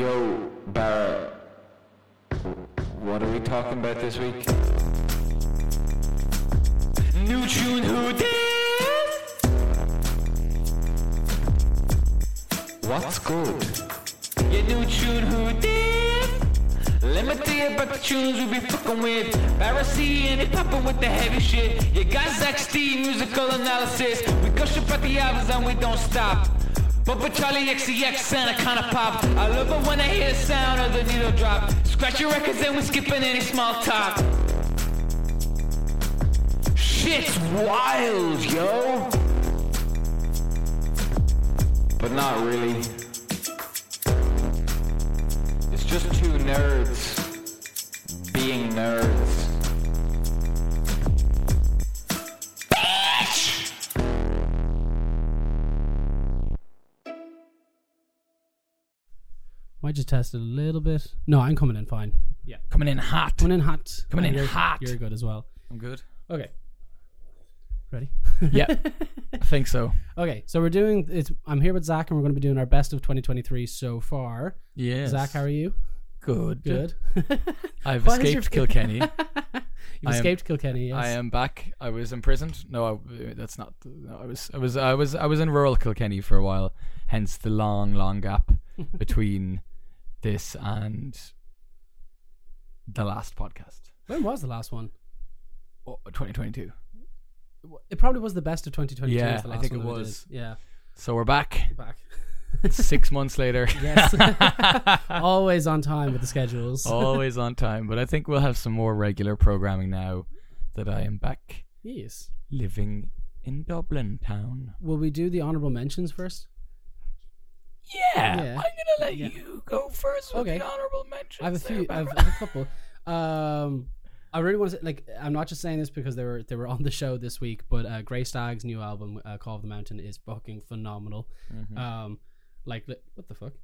Yo, Barra. What are we talking about this week? New tune, who did? What's good? Your new tune, who did? Let me tell you about the tunes we be fucking with. Barra C and they poppin' with the heavy shit. You got Zach Steve, musical analysis. We gush about the albums and we don't stop. Bubba Charli XCX and a kinda pop. I love it when I hear the sound of the needle drop. Scratch your records and we're skipping any small talk. Shit's wild, yo. But not really. It's just two nerds being nerds. Might just test it a little bit. No, I'm coming in fine. Yeah. Coming in hot. Coming in hot. Coming in you're- hot. You're good as well. I'm good. Okay. Ready? Yeah, I think so. Okay, so we're doing it's I'm here with Zach and we're gonna be doing our best of twenty twenty three so far. Yeah. Zach, how are you? Good. Good. I've Why is your- escaped Kilkenny. You've I am- escaped Kilkenny, yes. I am back. I was imprisoned. No, I, that's not. No, I was. I was. I was. I was in rural Kilkenny for a while. Hence the long, long gap between this and the last podcast. When was the last one? Oh, 2022. It probably was the best of twenty twenty two. Yeah, the I think it was. Yeah. So we're back. Back. Six months later. Yes. Always on time with the schedules. Always on time. But I think we'll have some more regular programming now that I am back Yes. living in Dublin town. Will we do the honorable mentions first? Yeah, Yeah. I'm gonna let Yeah. you go first with Okay. the honorable mentions. I have a few. I have, I have a couple. Um, I really want to say, like, I'm not just saying this because they were they were on the show this week, but uh, Grey Stag's new album, uh, Call of the Mountain, is fucking phenomenal. Mhm. Um, like, what the fuck?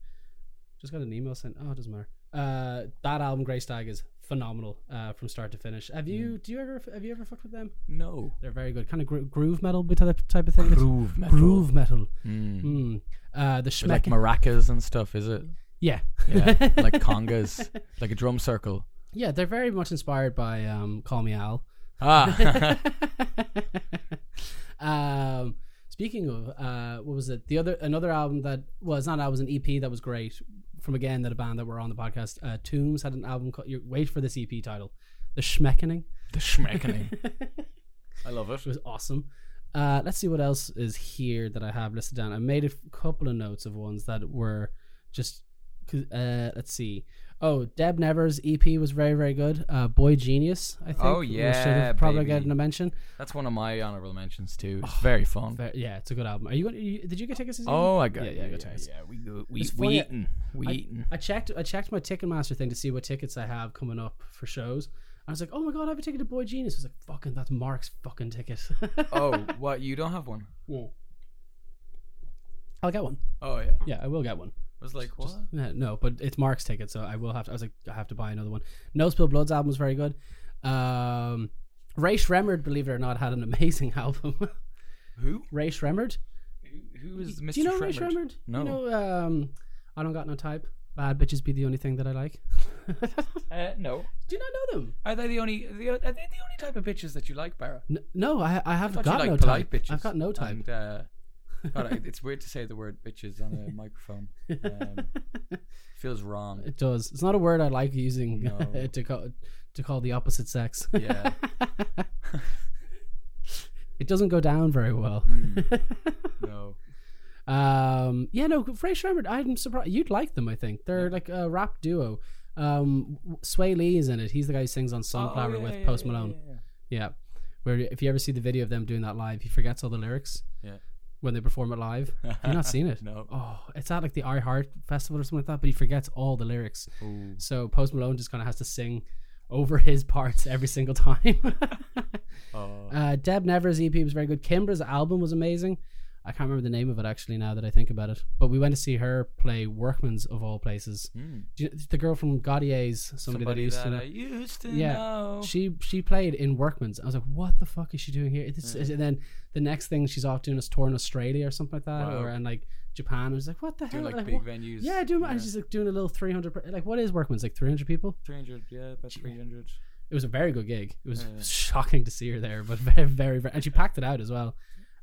Just got an email sent. Oh, it doesn't matter. Uh, that album, Grey Stag, is phenomenal. Uh, from start to finish. Have you? Do you ever? Have you ever fucked with them? no They're very good. Kind of gro- groove metal type type of thing. groove metal. Groove metal. Mm. Mm. Uh, the it like Schmeck. maracas and stuff, is it? yeah. Yeah, like congas, like a drum circle. Yeah, they're very much inspired by um, Call Me Al. Ah, um, speaking of, uh, what was it? The other another album that well, it's not. That was an EP that was great from again that a band that were on the podcast. Uh, Tombs had an album called. You wait for this EP title, The Schmeckening. the schmeckening. I love it. It was awesome. Uh, let's see what else is here that I have listed down. I made a couple of notes of ones that were just. Uh, let's see. Oh, Deb Never's EP was very very good. Uh, boygenius, I think. Oh, was- should have probably baby. gotten a mention. That's one of my honorable mentions too. It's very fun. Ve- yeah, it's a good album. Are you going? You, did you get tickets? Oh, I got Yeah, yeah, yeah, I yeah, got tickets. yeah. We go, we It's we eating, we. I checked. I checked. I checked my Ticketmaster thing to see what tickets I have coming up for shows. I was like, oh my god, I have a ticket to boygenius. I was like, fucking, that's Mark's fucking ticket. oh, what? You don't have one? Yeah. I'll get one. Oh yeah. Yeah, I will get one. I was like, what? Yeah, no, but it's Mark's ticket, so I will have to. I was like, I have to buy another one. No Spill Bloods album was very good. Um, Rae Sremmurd, believe it or not, had an amazing album. Who? Rae Sremmurd. Who- Who is Mr. Do you know Rae Sremmurd? Sremmurd? No. You know, um, I don't got no type. Bad bitches be the only thing that I like. Uh, no. Do you not know them? Are they the only? The, are they the only type of bitches that you like, Barra? N- no, I I I have thought got no type. bitches. I've got no type. And, uh, God, it's weird to say the word bitches on a microphone. Um, feels wrong. it does. It's not a word I like using No. to call to call the opposite sex. Yeah. it doesn't go down very well. Mm. No. Um, yeah, no, Rae Sremmurd, I'm surprised you'd like them. I think they're like a rap duo. Um, Swae Lee is in it. He's the guy who sings on Sunflower Oh, yeah, with yeah, Post yeah, Malone. yeah, yeah. Yeah, where if you ever see the video of them doing that live, he forgets all the lyrics. When they perform it live. Have you not seen it? No. Oh, it's at like the I Heart Festival or something like that, but he forgets all the lyrics. Ooh. So Post Malone just kind of has to sing over his parts every single time. Oh. uh, Deb Never's EP was very good. Kimbra's album was amazing. I can't remember the name of it actually now that I think about it. But we went to see her play Workman's of all places. Mm. You, the girl from Gotye's, somebody, that I used to know. I used to Yeah, know. She she played in Workman's. I was like, what the fuck is she doing here? This, Yeah. And then the next thing she's off doing is tour in Australia or something like that, Wow. or and like Japan. I was like, what the hell? like Like, big what- venues. Yeah, doing. I was just like doing a little three hundred. Like, what is Workman's? Like three hundred people. 300, yeah, about 300. It was a very good gig. It was Yeah. shocking to see her there, but very, very, very, and she packed it out as well.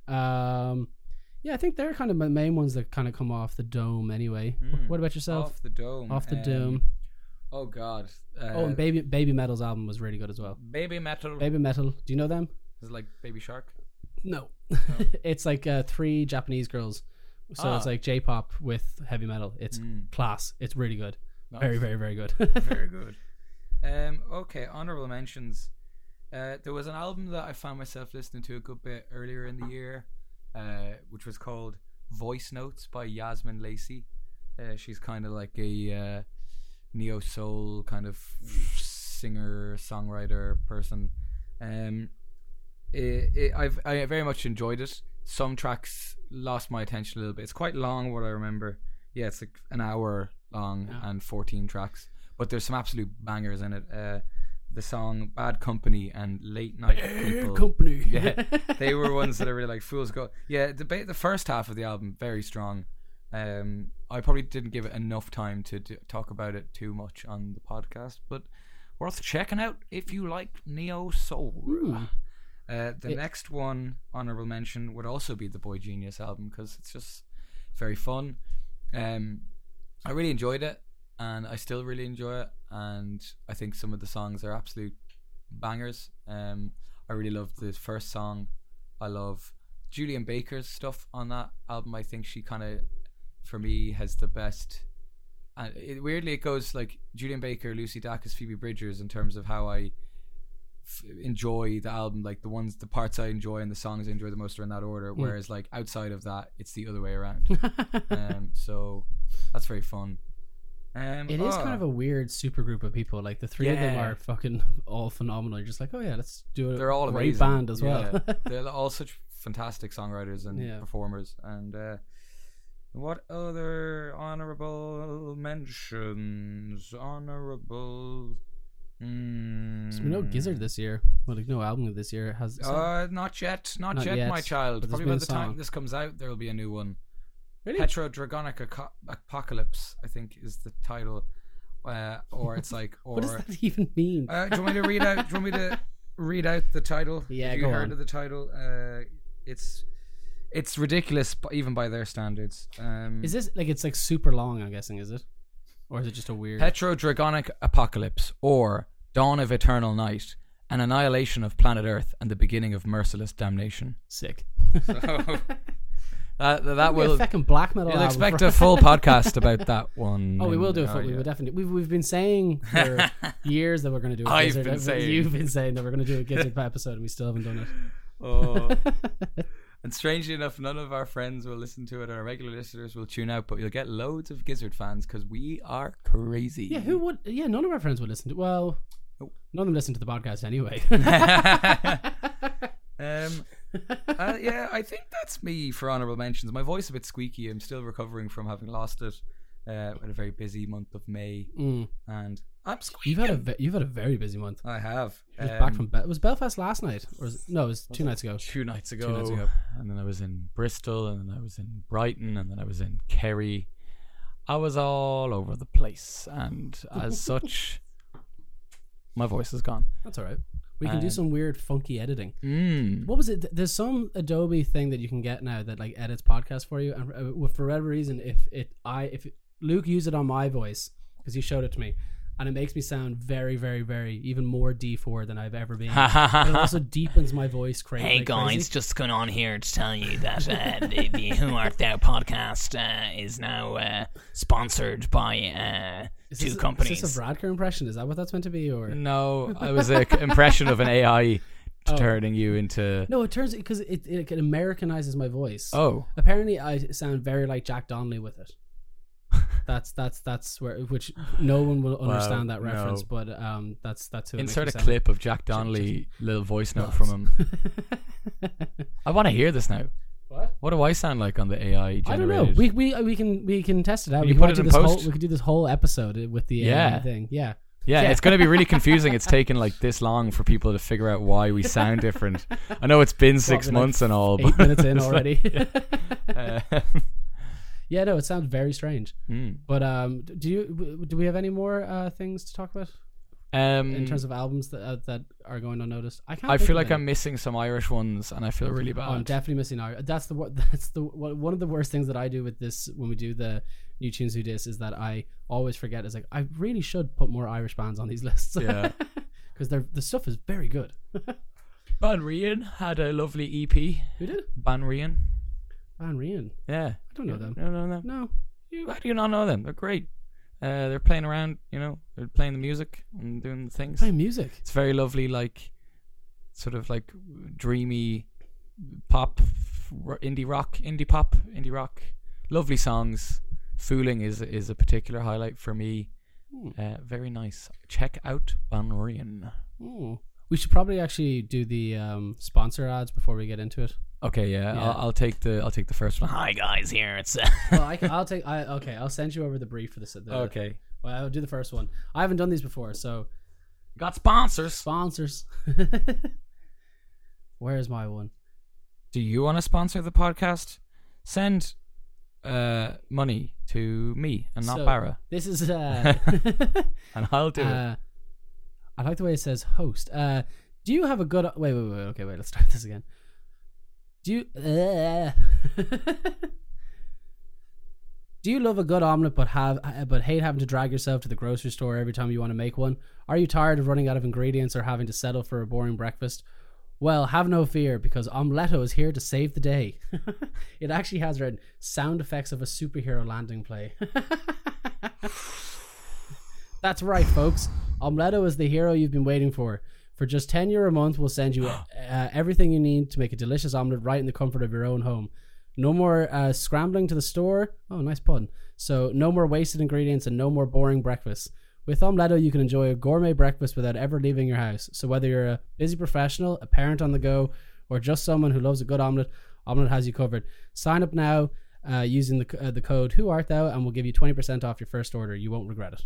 Um, yeah, I think they're kind of my main ones that kind of come off the dome anyway. Hmm. What about yourself? Off the dome. Off the um, dome. Oh God. Uh, oh, and Baby Babymetal's album was really good as well. Babymetal. Baby Metal, do you know them? Is it like Baby Shark? No, it's like uh, three Japanese girls. So it's Ah. like J-pop with heavy metal. It's Mm, class. It's really good. nice. Very, very, very good. very good. Um, okay, honorable mentions. Uh, there was an album that I found myself listening to a good bit earlier in the year, uh, which was called Voice Notes by Yazmin Lacey. Uh, she's kind of like a uh, neo soul kind of singer songwriter person. Um, it, it, I've I very much enjoyed it. Some tracks lost my attention a little bit. It's quite long, what I remember. Yeah, it's like an hour long Yeah. and fourteen tracks, but there's some absolute bangers in it. Uh, the song "Bad Company" and "Late Night People." company. Yeah, they were ones that I really like. Fool's Gold. Yeah, the ba- the first half of the album very strong. Um, I probably didn't give it enough time to d- talk about it too much on the podcast, but worth checking out if you like neo soul. Hmm. Uh, the It- next one, honorable mention, would also be the boygenius album because it's just very fun. Um, I really enjoyed it, and I still really enjoy it. And I think some of the songs are absolute bangers. Um, I really love the first song. I love Julien Baker's stuff on that album. I think she kind of, for me, has the best. And it, weirdly, it goes like Julien Baker, Lucy Dacus, Phoebe Bridgers in terms of how I f- enjoy the album. Like the ones, the parts I enjoy and the songs I enjoy the most are in that order. Whereas like outside of that, it's the other way around. um, so that's very fun. Um, It is oh, kind of a weird super group of people. Like the three of them are fucking all phenomenal. You're just like, oh yeah, let's do it. they're all a great amazing. band as well. Yeah. they're all such fantastic songwriters and Yeah. performers. And uh, what other honorable mentions? Honorable. Mm, know Gizzard this year. Well, like no album this year has. Uh, not yet, not, Not yet, yet, my child. Probably by the time this comes out, there will be a new one. Really? PetroDragonic Aco- Apocalypse, I think, is the title. Uh, or it's like, or what does that even mean? uh, do you want me to read out? Do you want me to read out the title? Yeah, Have you go heard on. of the title? Uh, it's it's ridiculous, b- even by their standards. Um, Is this like it's like super long? I'm guessing is it, or is it just a weird? PetroDragonic Apocalypse or Dawn of Eternal Night, an annihilation of planet Earth and the beginning of merciless damnation. Sick. That that be a fucking black metal. You'll album expect a full podcast about that one. Oh, we will do it. oh, We will definitely. We've we've been saying for years that we're going to do. A I've Gizzard. been Uh, saying. You've been saying that we're going to do a Gizzard episode, and we still haven't done it. Oh. And strangely enough, none of our friends will listen to it. Our regular listeners will tune out, but you'll get loads of Gizzard fans because we are crazy. yeah, who would? Yeah, none of our friends would listen to. Well, Nope. none of them listen to the podcast anyway. um, uh, yeah, I think that's me for honorable mentions. My voice is a bit squeaky. I'm still recovering from having lost it. Uh, had a very busy month of May, Mm. and I'm squeaking. You've had a ve- you've had a very busy month. I have. I was Um, back from Be- was Belfast last night, or was, no? It was two nights ago. two nights ago. Two nights ago. And then I was in Bristol, and then I was in Brighton, and then I was in Kerry. I was all over the place, and as such, my voice is gone. That's all right. We can do some weird, funky editing. Mm. What was it? There's some Adobe thing that you can get now that like edits podcasts for you, and uh, for whatever reason, if it I if Luke used it on my voice because he showed it to me, and it makes me sound very, very, very even more D4 than I've ever been. it also deepens my voice crazy. Hey guys, just going on here to tell you that uh, the, the Who Art Thou podcast uh, is now uh, sponsored by uh, two this, companies. Is this a Bradker impression? Is that what that's meant to be, or No, I was an impression of an AI Oh. turning you into. no? It turns because it, it it Americanizes my voice. Oh, Apparently, I sound very like Jack Donnelly with it. That's that's that's where which no one will understand that no. reference, but um, that's that's who. insert a sound clip of Jack Donnelly little voice note from him. I want to hear this now. what? What do I sound like on the AI generated? I don't know. We we we can we can test it out. Can we you can put do it in this whole post? we could do this whole episode with the AI Yeah. thing. Yeah. yeah, Yeah. it's going to be really confusing. It's taken like this long for people to figure out why we sound different. I know it's been six we're like months and all, Eight but minutes in already. uh, yeah, no, it sounds very strange. mm. But um, do you do we have any more uh, things to talk about um, in terms of albums that uh, that are going unnoticed? I can't. I feel like any. I'm missing some Irish ones, and I feel really bad. Oh, I'm definitely missing out. That's the. That's the one of the worst things that I do with this when we do the new tunes who dis is that I always forget. Is like I really should put more Irish bands on these lists. Yeah. because they're the stuff is very good. Banríon had a lovely EP. Who did? Banríon. Van Reen. Yeah. I don't know them. No, no, no. No. You, how do you not know them? They're great. Uh, they're playing around, you know, they're playing the music and doing the things. Playing music. It's very lovely, like sort of like dreamy pop, indie rock, indie pop, indie rock. Lovely songs. Fooling is is a particular highlight for me. Hmm. Uh, very nice. Check out Banríon. Ooh. We should probably actually do the um, sponsor ads before we get into it. Okay, yeah, Yeah. I'll, I'll take the I'll take the first one. Hi guys, here it's Well, I can, I'll take. I okay. I'll send you over the brief for this. The, Okay, Well, I'll do the first one. I haven't done these before, so got sponsors. sponsors. Where's my one? Do you want to sponsor the podcast? Send uh money to me and not So, Barra, This is. Uh, and I'll do it. uh, I like the way it says host. Uh, do you have a good? Wait, wait, wait. Okay, wait. Let's start this again. Do you? Uh, do you love a good omelet, but have but hate having to drag yourself to the grocery store every time you want to make one? Are you tired of running out of ingredients or having to settle for a boring breakfast? Well, have no fear because Omeletto is here to save the day. it actually has written sound effects of a superhero landing play. That's right, folks. Omeletto is the hero you've been waiting for. For just 10 euro a month, we'll send you uh, everything you need to make a delicious omelet right in the comfort of your own home. No more uh, scrambling to the store. Oh, nice pun. So, no more wasted ingredients and no more boring breakfasts. With Omeletto, you can enjoy a gourmet breakfast without ever leaving your house. So, whether you're a busy professional, a parent on the go, or just someone who loves a good omelet, Omelet has you covered. Sign up now uh, using the, uh, the code Who Art Thou, and we'll give you 20% off your first order. You won't regret it.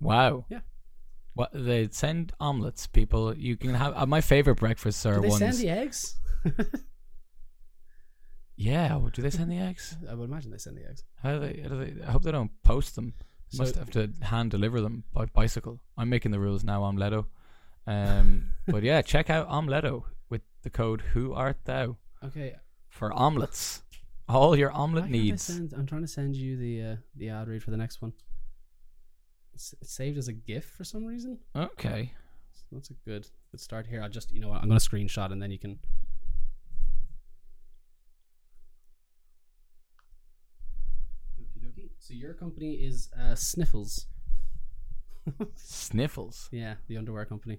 Wow. Yeah. What they send omelets, people. You can have uh, my favorite breakfasts are Do they ones. send the eggs? yeah. well, Do they send the eggs? I would imagine they send the eggs. How do they, how do they? I hope they don't post them. They So- Must have to hand deliver them by bicycle. I'm making the rules now. Omeletto. Um, but yeah, check out Omeletto with the code Who Art Thou Okay. for omelets. All your omelet needs. send- I'm trying to send you the uh, the ad read for the next one. Saved as a GIF for some reason. Okay. So that's a good good start here. I'll just you know what I'm gonna screenshot and then you can. So your company is uh, Sniffles. Sniffles. Yeah, the underwear company.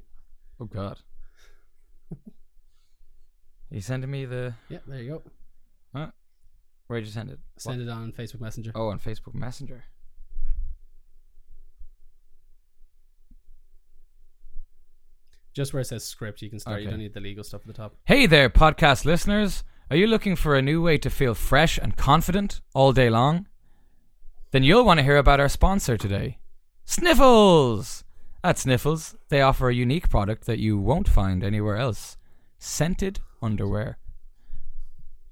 Oh God. Are you sending me the? Yeah, there you go. Huh? Where'd you send it? Send it on Facebook Messenger. Oh, on Facebook Messenger. Just where it says script, you can start. You Okay. don't need the legal stuff at the top. Hey there, podcast listeners. Are you looking for a new way to feel fresh and confident all day long? Then you'll want to hear about our sponsor today Sniffles! At Sniffles, they offer a unique product that you won't find anywhere else scented underwear.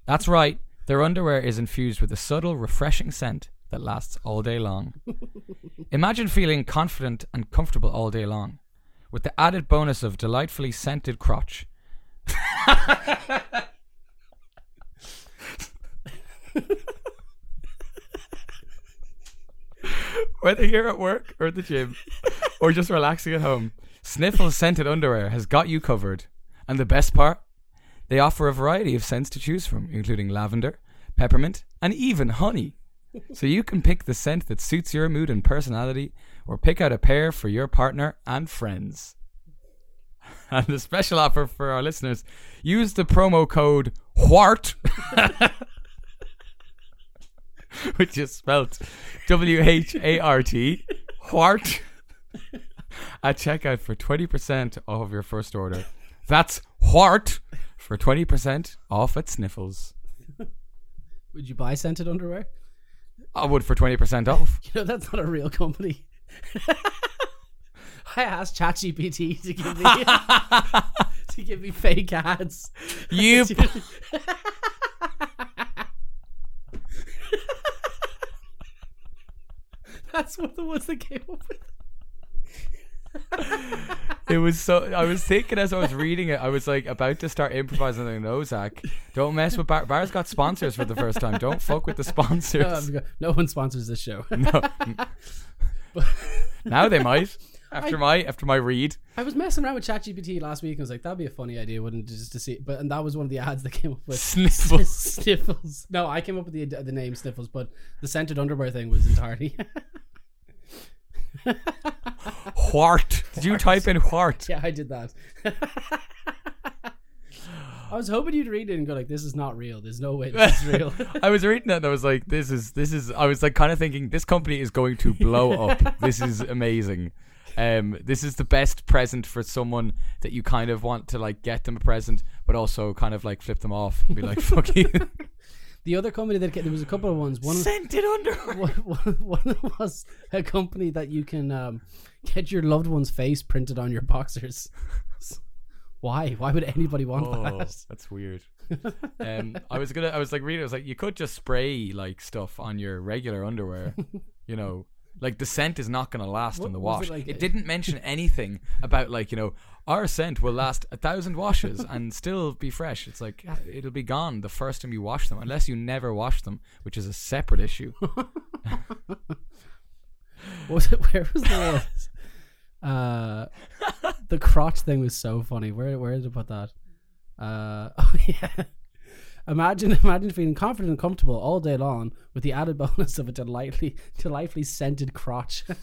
That's right, their underwear is infused with a subtle, refreshing scent that lasts all day long. Imagine feeling confident and comfortable all day long, with the added bonus of delightfully scented crotch. Whether you're at work or at the gym or just relaxing at home, Sniffles scented underwear has got you covered. And the best part? They offer a variety of scents to choose from, including lavender, peppermint, and even honey. So you can pick the scent that suits your mood and personality, or pick out a pair for your partner and friends. And a special offer for our listeners use the promo code WHART, which is spelt W H A R T, WHART, at checkout for 20% off of your first order. That's WHART for 20% off at Sniffles. Would you buy scented underwear? I would for twenty percent off. You know that's not a real company. I asked ChatGPT to give me to give me fake ads. You That's what the ones that came up with. It was so. I was thinking as I was reading it, I was like about to start improvising. Like, no, Zach, don't mess with Bar. Bar's got sponsors for the first time. Don't fuck with the sponsors. I've no one sponsors this show. No. now they might. After I- my after my read, I was messing around with ChatGPT last week and was like, that'd be a funny idea, wouldn't it? Just to see, but and that was one of the ads that came up with Sniffles. Sniffles. No, I came up with the the name Sniffles, but the scented underwear thing was entirely. Whart. Did you type in Whart? yeah, I did that. I was hoping you'd read it and go like, "This is not real. There's no way this is real." I was reading that and I was like, this is this is. I was like, kind of thinking this company is going to blow up. this is amazing. Um, this is the best present for someone that you kind of want to like get them a present, but also kind of like flip them off and be like, fuck you. the other company that there was a couple of ones. One Scented underwear. one, one, one was a company that you can um, get your loved one's face printed on your boxers. Why? Why would anybody want Oh, that? that's weird. um, I was gonna. I was like reading. I was like, you could just spray like stuff on your regular underwear. you know, like the scent is not gonna last on What the wash. it like- it didn't mention anything about like you know our scent will last a thousand washes and still be fresh. It's like it'll be gone the first time you wash them, unless you never wash them, which is a separate issue. was it? Where was the one? Uh, the crotch thing was so funny. Where where did I put that? Uh, oh yeah. Imagine, imagine feeling confident and comfortable all day long with the added bonus of a delightfully, delightfully scented crotch.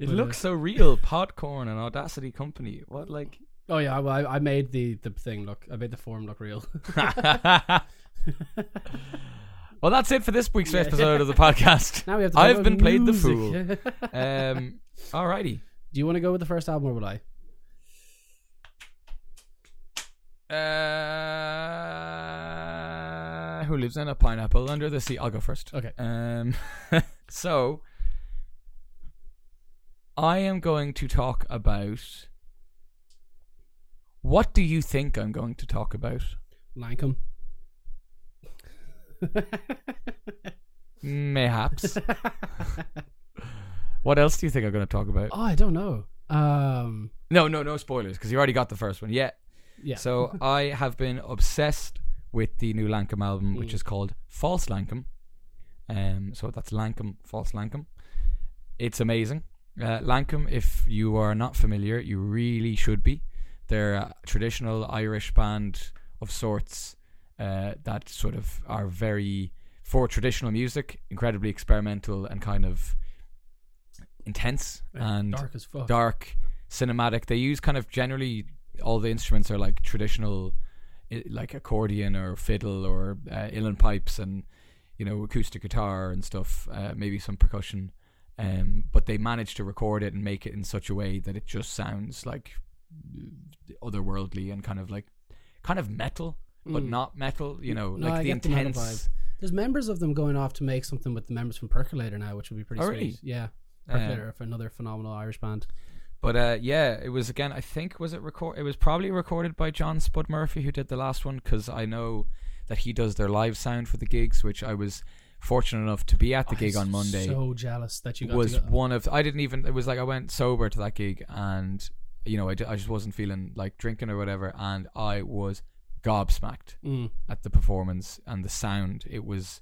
It looks so real. Podcorn and Audacity Company. What like? oh yeah, well, I, I made the the thing look. I made the form look real. well, that's it for this week's Yeah. episode of the podcast. now we have to. I've been played the fool. Um, alrighty. Do you want to go with the first album or will I? Uh, who lives in a pineapple under the sea? I'll go first. Okay. Um, so I am going to talk about. What do you think I'm going to talk about? Lankum. Mayhaps. what else do you think I'm going to talk about? oh, I don't know. Um, No, no, no spoilers because you already got the first one. Yeah. Yeah. So I have been obsessed with the new Lankum album, which Mm. is called False Lankum. Um, so that's Lankum, False Lankum. It's amazing. Uh, Lankum, if you are not familiar, you really should be. They're a traditional Irish band of sorts uh, that sort of are very for traditional music, incredibly experimental and kind of intense and dark as fuck. dark, cinematic. They use kind of generally all the instruments are like traditional, like accordion or fiddle or uh, uilleann pipes and you know acoustic guitar and stuff. Uh, maybe some percussion, um, but they manage to record it and make it in such a way that it just sounds like otherworldly and kind of like kind of metal, but Mm. not metal. You know, No, like I the get the. There's members of them going off to make something with the members from Percolator now, which would be pretty Oh, sweet. really? Yeah, uh, Percolator, for another phenomenal Irish band. But uh, yeah, it was again. I think was it record. It was probably recorded by John Spud Murphy who did the last one because I know that he does their live sound for the gigs, which I was fortunate enough to be at the gig on Monday. So jealous that you got was one of I didn't even. It was like I went sober to that gig and you know I, I just wasn't feeling like drinking or whatever, and I was gobsmacked Mm. at the performance and the sound. It was.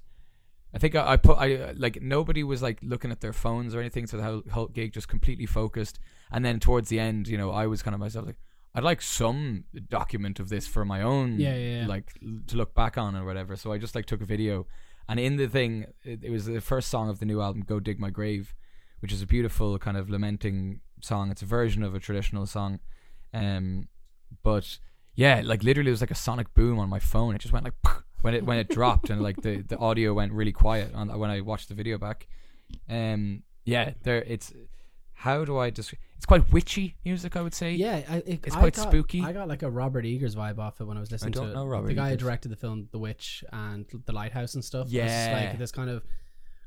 I think I, I put I like nobody was like looking at their phones or anything, so the whole, whole gig just completely focused. And then towards the end, you know, I was kind of myself like, I'd like some document of this for my own, Yeah, yeah, yeah. like to look back on or whatever. So I just like took a video, and in the thing, it, it was the first song of the new album, "Go Dig My Grave," which is a beautiful kind of lamenting song. It's a version of a traditional song, um, but yeah, like literally, it was like a sonic boom on my phone. It just went like when it when it dropped, and like the, the audio went really quiet on when I watched the video back. Um, yeah, there it's how do I describe? It's quite witchy music, I would say. Yeah, I, it, It's I quite got- spooky. I got like a Robert Eggers vibe off it when I was listening don't to it. know Robert the guy who directed the film The Witch and The Lighthouse and stuff. It's Yeah. like this kind of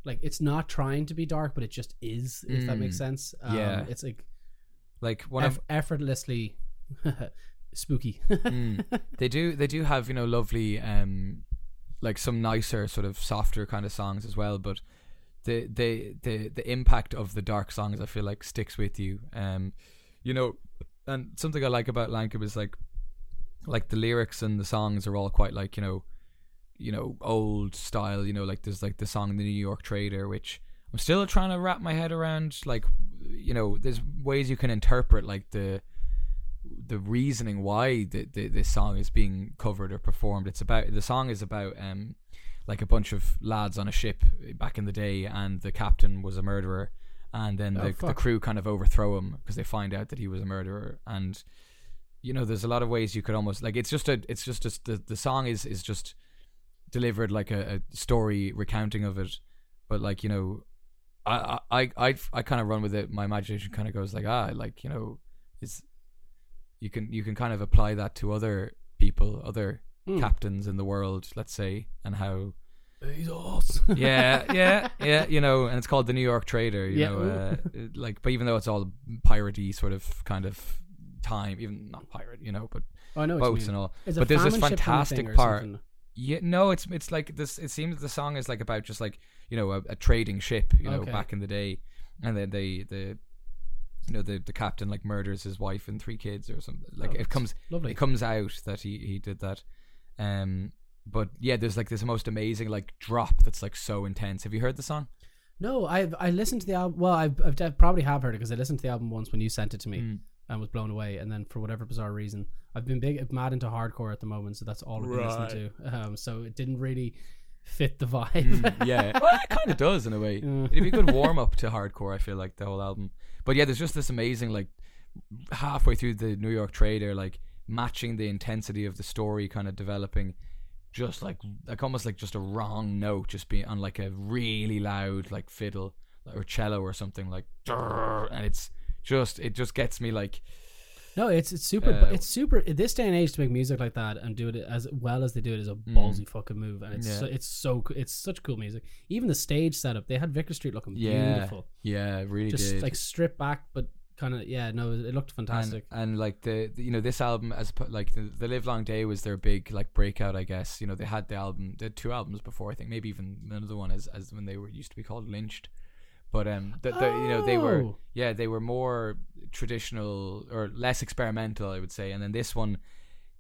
like it's not trying to be dark, but it just is. If that makes Mm. sense. Um, Yeah. it's like Like one eff- of effortlessly spooky. Mm. they do they do have you know lovely um like some nicer sort of softer kind of songs as well but the the the the impact of the dark songs I feel like sticks with you um you know and something I like about Lankum is like like the lyrics and the songs are all quite like you know you know old style you know like there's like the song the New York Trader which I'm still trying to wrap my head around like you know there's ways you can interpret like the the reasoning why the, the this song is being covered or performed. It's about the song is about um like a bunch of lads on a ship back in the day, and the captain was a murderer, and then Oh, the, the crew kind of overthrow him because they find out that he was a murderer, and you know there's a lot of ways you could almost like it's just a it's just a, the the song is is just delivered like a, a story recounting of it, but like you know. I I I I kind of run with it. My imagination kind of goes like ah, like you know, is you can you can kind of apply that to other people, other Hmm. captains in the world, let's say, and how He's awesome. yeah yeah yeah you know, and it's called the New York Trader, you Yeah. know, uh, like but even though it's all piratey sort of kind of time, even not pirate, you know, but Oh, know boats and all. Is it But there's this famine ship kind of fantastic part. Yeah, no, it's it's like this. It seems the song is like about just like you know a, a trading ship, you know, Okay. back in the day, and then they the you know the the captain like murders his wife and three kids or something. Like Oh, it comes lovely. it comes out that he he did that. Um, but yeah, there's like this most amazing like drop that's like so intense. Have you heard the song? No, I've I listened to the album. Well, I've, I've de- probably have heard it because I listened to the album once when you sent it to me Mm. and was blown away. And then for whatever bizarre reason, I've been big mad into hardcore at the moment, so that's all I've been listening to. Um, so it didn't really fit the vibe. Mm, yeah, well, it kind of does in a way. Mm. It'd be a good warm up to hardcore. I feel like the whole album. But yeah, there's just this amazing like halfway through the New York Trader, like matching the intensity of the story, kind of developing, just like like almost like just a wrong note, just being on like a really loud like fiddle or cello or something like, and it's just it just gets me like No, it's it's super. Uh, it's super. This day and age, to make music like that and do it as well as they do it is a ballsy fucking move, and it's Mm. Yeah. so, it's so it's such cool music. Even the stage setup, they had Vicar Street looking yeah, beautiful, yeah, really just did. like stripped back, but kind of yeah. No, it looked fantastic. And, and like the, the- you know this album as like the, the live long day was their big like breakout I guess you know they had the album they had two albums before I think maybe even another one as as when they were used to be called lynched but um the, the, you know they were Oh. yeah they were more traditional or less experimental I would say and then this one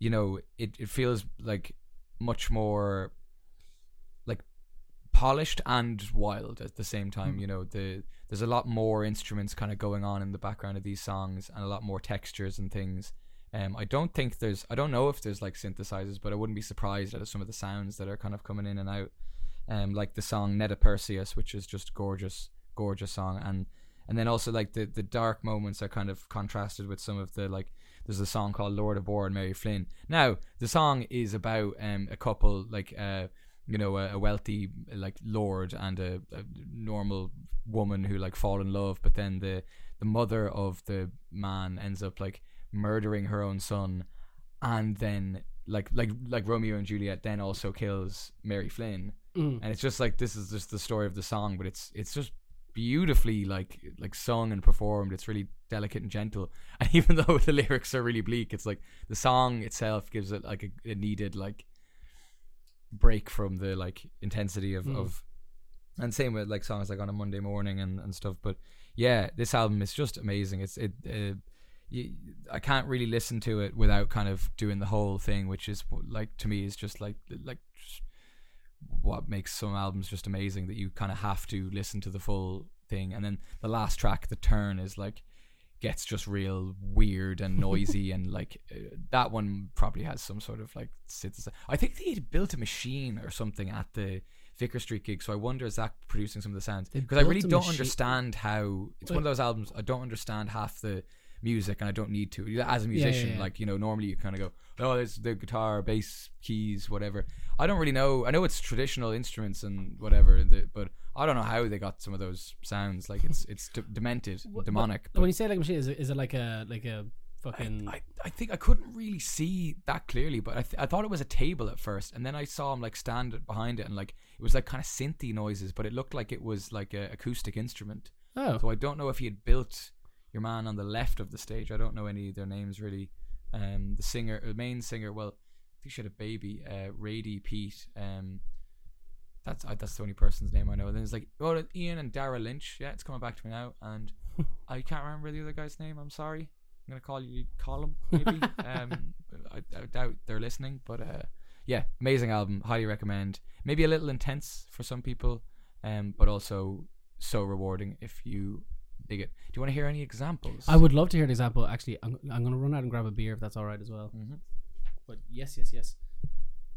you know it, it feels like much more polished and wild at the same time you know the there's a lot more instruments kind of going on in the background of these songs and a lot more textures and things. Um i don't think there's i don't know if there's like synthesizers but i wouldn't be surprised at some of the sounds that are kind of coming in and out. Um like the song netta perseus which is just gorgeous gorgeous song. And and then also like the the dark moments are kind of contrasted with some of the like there's a song called Lord Abore and Mary Flynn. Now the song is about um a couple like uh you know a, a wealthy like lord and a, a normal woman who like fall in love, but then the the mother of the man ends up like murdering her own son, and then like like like Romeo and Juliet then also kills Mary Flynn, Mm. and it's just like this is just the story of the song, but it's it's just beautifully like like sung and performed. It's really delicate and gentle, and even though the lyrics are really bleak, it's like the song itself gives it like a, a needed like break from the like intensity of Mm. of and same with like songs like on a Monday morning and, and stuff. But yeah, this album is just amazing. It's it. Uh, you, I can't really listen to it without kind of doing the whole thing, which is like to me is just like like just what makes some albums just amazing that you kind of have to listen to the full thing, and then the last track, the turn, is like gets just real weird and noisy and like uh, that one probably has some sort of like synthesizer. I think they had built a machine or something at the Vicar Street gig, so I wonder is that producing some of the sounds because I really don't machine- understand how it's one of those albums I don't understand half the music and I don't need to. As a yeah, musician, yeah. like you know, normally you kind of go, oh, there's the guitar, bass, keys, whatever. I don't really know. I know it's traditional instruments and whatever, but I don't know how they got some of those sounds. Like it's it's d- demented, demonic. But when you say like a machine, is it, is it like a like a fucking? I, I think I couldn't really see that clearly, but I, th- I thought it was a table at first, and then I saw him like stand behind it, and like it was like kind of synthy noises, but it looked like it was like a acoustic instrument. oh, So I don't know if he had built your man on the left of the stage. I don't know any of their names really. Um, the singer, the main singer, well, I think she had a baby, uh, Radie Peat. Um, that's I, that's the only person's name I know. And then it's like, oh, Ian and Daragh Lynch. Yeah, it's coming back to me now, and I can't remember the other guy's name. I'm sorry. I'm gonna call you call him maybe. um, I, I doubt they're listening, but uh, yeah, amazing album. Highly recommend. Maybe a little intense for some people, um, but also so rewarding if you dig it. Do you want to hear any examples? I would love to hear an example. Actually, I'm, I'm gonna run out and grab a beer if that's all right as well. Mhm. But yes, yes, yes.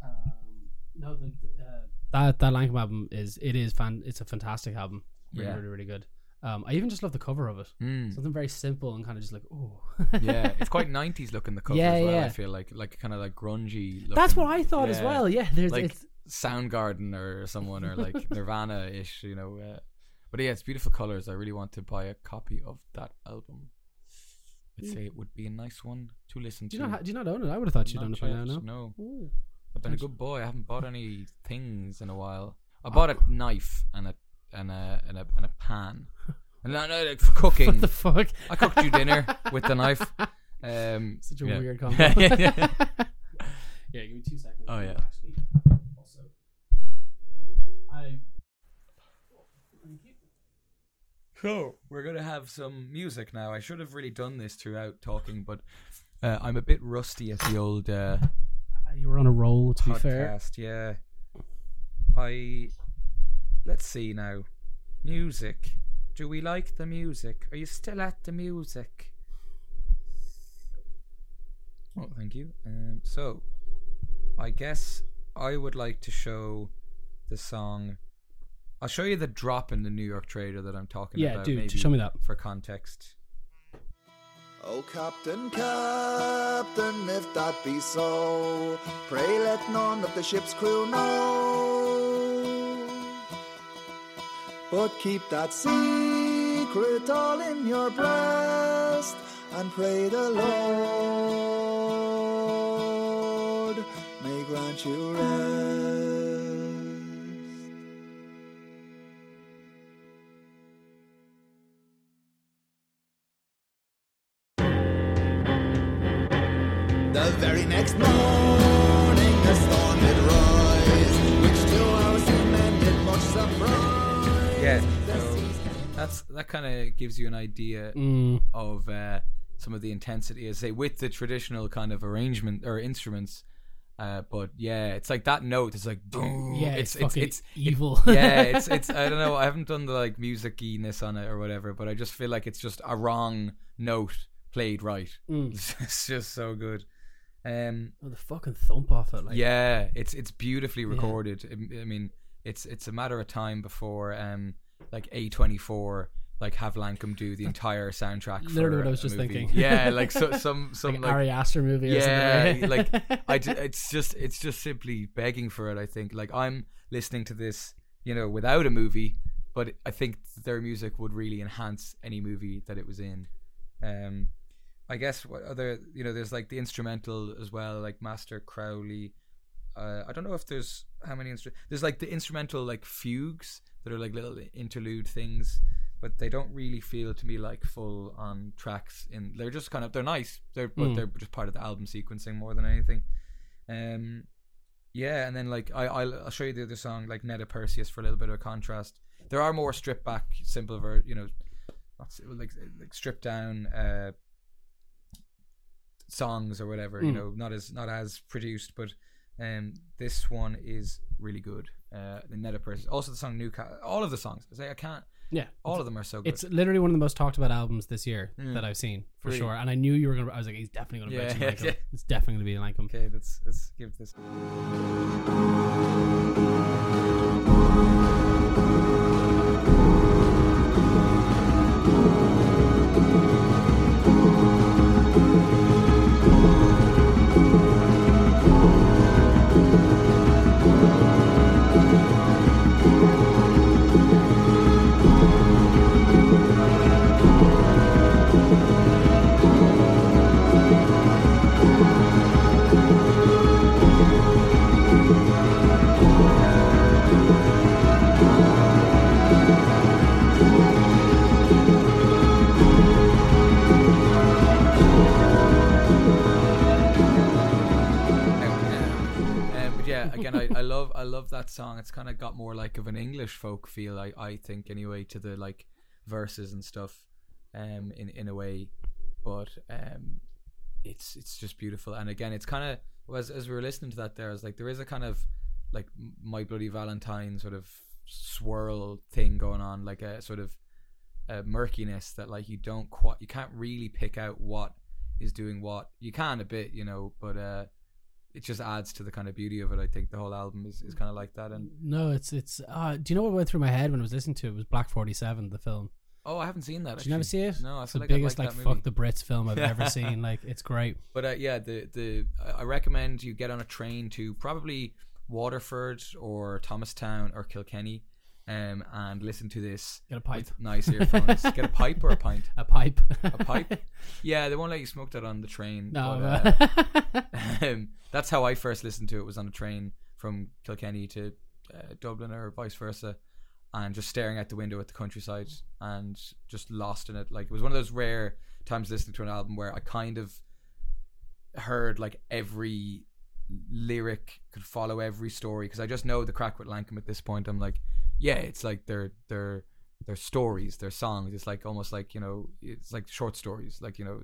Um, no, the, uh, that that Lankum album is it is fan. It's a fantastic album. Really, Yeah. really, really good. Um, I even just love the cover of it. Mm. Something very simple and kind of just like oh. yeah, it's quite '90s looking the cover Yeah, as well. yeah. I feel like like kind of like grungy. Looking. That's what I thought as well. Yeah, there's Like it's, Soundgarden or someone or like Nirvana ish, you know. Uh, but yeah, it's beautiful colors. I really want to buy a copy of that album. I'd say it would be a nice one to listen Mm. do to. not do you not own it? I would have thought you'd own it by now. No. no. Ooh. I've been a good boy. I haven't bought any things in a while. Ah. I bought a knife and a and a and a, and a pan. And no, like, for cooking. What the fuck? I cooked you dinner with the knife. Um, Such a yeah. weird combo. Yeah, give me two seconds. Oh, yeah. Actually, also, I. So we're gonna have some music now. I should have really done this throughout talking, but uh, I'm a bit rusty at the old uh, You were on a roll, to be fair. Yeah, I. Let's see now. Music. Do we like the music? Are you still at the music? Oh, thank you. Um, so, I guess I would like to show the song. I'll show you the drop in the New York Trader that I'm talking Yeah, about. dude, show me that. for context. Oh, Captain, Captain, if that be so, pray let none of the ship's crew know. But keep that secret all in your breast and pray the Lord may grant you rest. The very next morning the storm did rise, which to our seamen did much surprise. Yeah, so that's that kind of gives you an idea Mm, of uh, some of the intensity, as say with the traditional kind of arrangement or instruments. Uh, but yeah, it's like that note. It's like boom. yeah, it's, fucking evil. It, yeah, it's it's. I don't know. I haven't done the like musiciness on it or whatever, but I just feel like it's just a wrong note played right. Mm. It's just so good. Um, Oh, the fucking thump off it. Like, yeah, it's it's beautifully recorded. I I mean, it's it's a matter of time before um like A twenty four like have Lankum do the entire soundtrack. Literally for what I was just movie. thinking. Yeah, like so, some some like, like, Ari Aster movie. Or yeah, like? I d- it's just it's just simply begging for it. I think like I'm listening to this, you know, without a movie, but I think their music would really enhance any movie that it was in. Um, I guess what other you know, there's like the instrumental as well, like Master Crowley. Uh, I don't know if there's how many instru- there's like the instrumental like fugues that are like little interlude things, but they don't really feel to me like full on tracks. In they're just kind of they're nice, they're but Mm. they're just part of the album sequencing more than anything. Um, yeah, and then like I I'll, I'll show you the other song like Netta Perseus for a little bit of contrast. There are more stripped back, simple ver you know, not like like stripped down uh songs or whatever. You Mm. know, not as not as produced, but um this one is really good. Uh, the Netta Perseus, also the song Newcastle, all of the songs. I say I can't. yeah, All of them are so good. It's literally one of the most talked about albums this year Mm. that I've seen for Really? sure. And I knew you were gonna. I was like, he's definitely gonna Yeah, mention yeah, yeah. It's definitely gonna be Lankum. okay. Let's let's give this. I I love that song. It's kind of got more like of an English folk feel. I I think anyway to the like verses and stuff, um, in in a way, but um, it's it's just beautiful. And again, it's kind of as as we were listening to that, there, I was like, there is a kind of like My Bloody Valentine sort of swirl thing going on, like a sort of a murkiness that like you don't quite you can't really pick out what is doing what. You can a bit, you know, but uh it just adds to the kind of beauty of it. I think the whole album is, is kind of like that. And No, it's it's. Uh, do you know what went through my head when I was listening to it? It was Black Forty Seven, the film. oh, I haven't seen that. Did you never see it? No, I It's the like biggest like fuck the Brits film I've ever seen. Like it's great. But uh, yeah, the the I- I recommend you get on a train to probably Waterford or Thomastown or Kilkenny, um, and listen to this Get a pipe. nice earphones. get a pipe or a pint. A pipe. A pipe. Yeah, they won't let you smoke that on the train. no. but, uh, uh, um, that's how I first listened to it. Was on a train from Kilkenny to uh, Dublin or vice versa, and just staring out the window at the countryside and just lost in it. Like it was one of those rare times listening to an album where I kind of heard like every lyric, could follow every story because I just know the crack with Lankum at this point. I'm like, yeah, it's like they're they're they're stories, they're songs. It's like almost like you know, it's like short stories, like you know,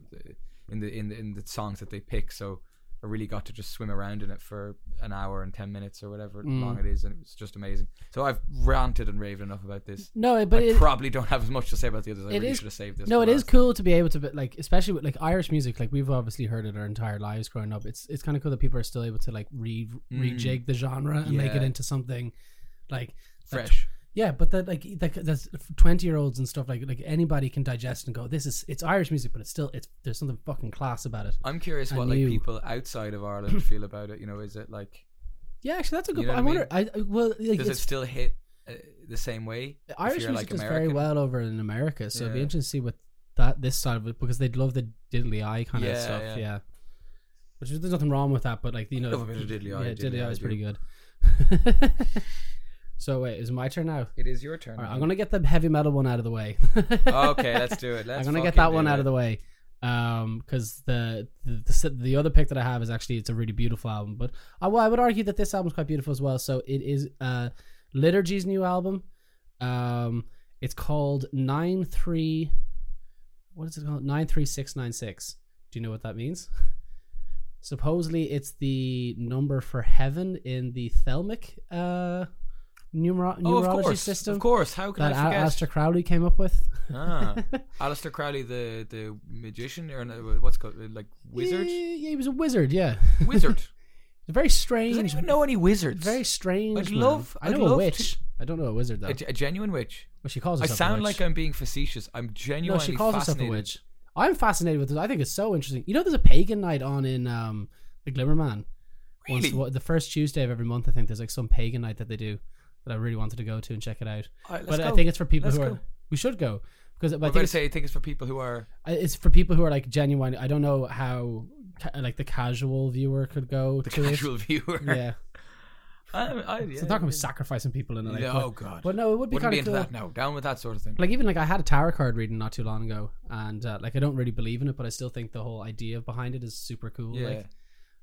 in the in the, in the songs that they pick. So I really got to just swim around in it for an hour and ten minutes or whatever Mm. long it is, and it was just amazing. So I've ranted and raved enough about this. no, but I it, probably don't have as much to say about the others. I really is- should have saved this. no, it is cool to be able to like, especially with like Irish music. Like we've obviously heard it our entire lives growing up. It's it's kind of cool that people are still able to like re Mm. rejig the genre and make it into something like that- fresh. Yeah, but that like that, that's twenty year olds and stuff like like anybody can digest and go. This is it's Irish music, but it's still it's there's something fucking class about it. I'm curious what like people outside of Ireland feel about it. You know, is it like Yeah, actually, that's a good. You know point. I what I wonder. I, I well, like, does it it's, still hit uh, the same way? if Irish you're, music like, does very American? well over in America, so it'd be Yeah. interesting to see what that this side of it because they'd love the diddly eye kind of Yeah, stuff. yeah. Yeah. Which is, there's nothing wrong with that, but like you know, Love a bit of diddly eye, Yeah, diddly eye, is pretty good. so wait, is it my turn now? It is your turn. All right. I'm gonna get the heavy metal one out of the way. okay, let's do it. Let's I'm gonna get that one do out of the way. Um, because the the, the the other pick that I have is actually it's a really beautiful album, but I, well, I would argue that this album's quite beautiful as well. So it is uh Liturgy's new album. Um, it's called nine three. What is it called? Nine three six nine six. Do you know what that means? Supposedly, it's the number for heaven in the Thelemic uh numero- Oh, of numerology course, system of course. How can that I forget? Aleister Crowley came up with. ah, Aleister Crowley, the the magician, or what's it called like wizard, Yeah, yeah, he was a wizard. Yeah, wizard. very strange. Does anyone know any wizards? Very strange. I'd man. love- I I'd know a love witch. I don't know a wizard though. a, a genuine witch. well, she calls I herself. sound a witch. like I'm being facetious. I'm no. She calls herself a witch. I'm fascinated with this. I think it's so interesting. You know, there's a pagan night on in um the Glimmerman. Once- Really? what- the first Tuesday of every month, I think there's like some pagan night that they do that I really wanted to go to and check it out. All right, let's but I think it's for people Let's who are. go. We should go because I think going to it's, say I think it's for people who are it's for people who are like genuine. I don't know how like the casual viewer could go the to it. casual viewer. Yeah. I, I, yeah, So gonna be sacrificing people in it. Like, but, oh god. but no, it would be Wouldn't kind be of into cool. that. No, down with that sort of thing. Like even like I had a tarot card reading not too long ago, and uh, like I don't really believe in it, but I still think the whole idea behind it is super cool. yeah.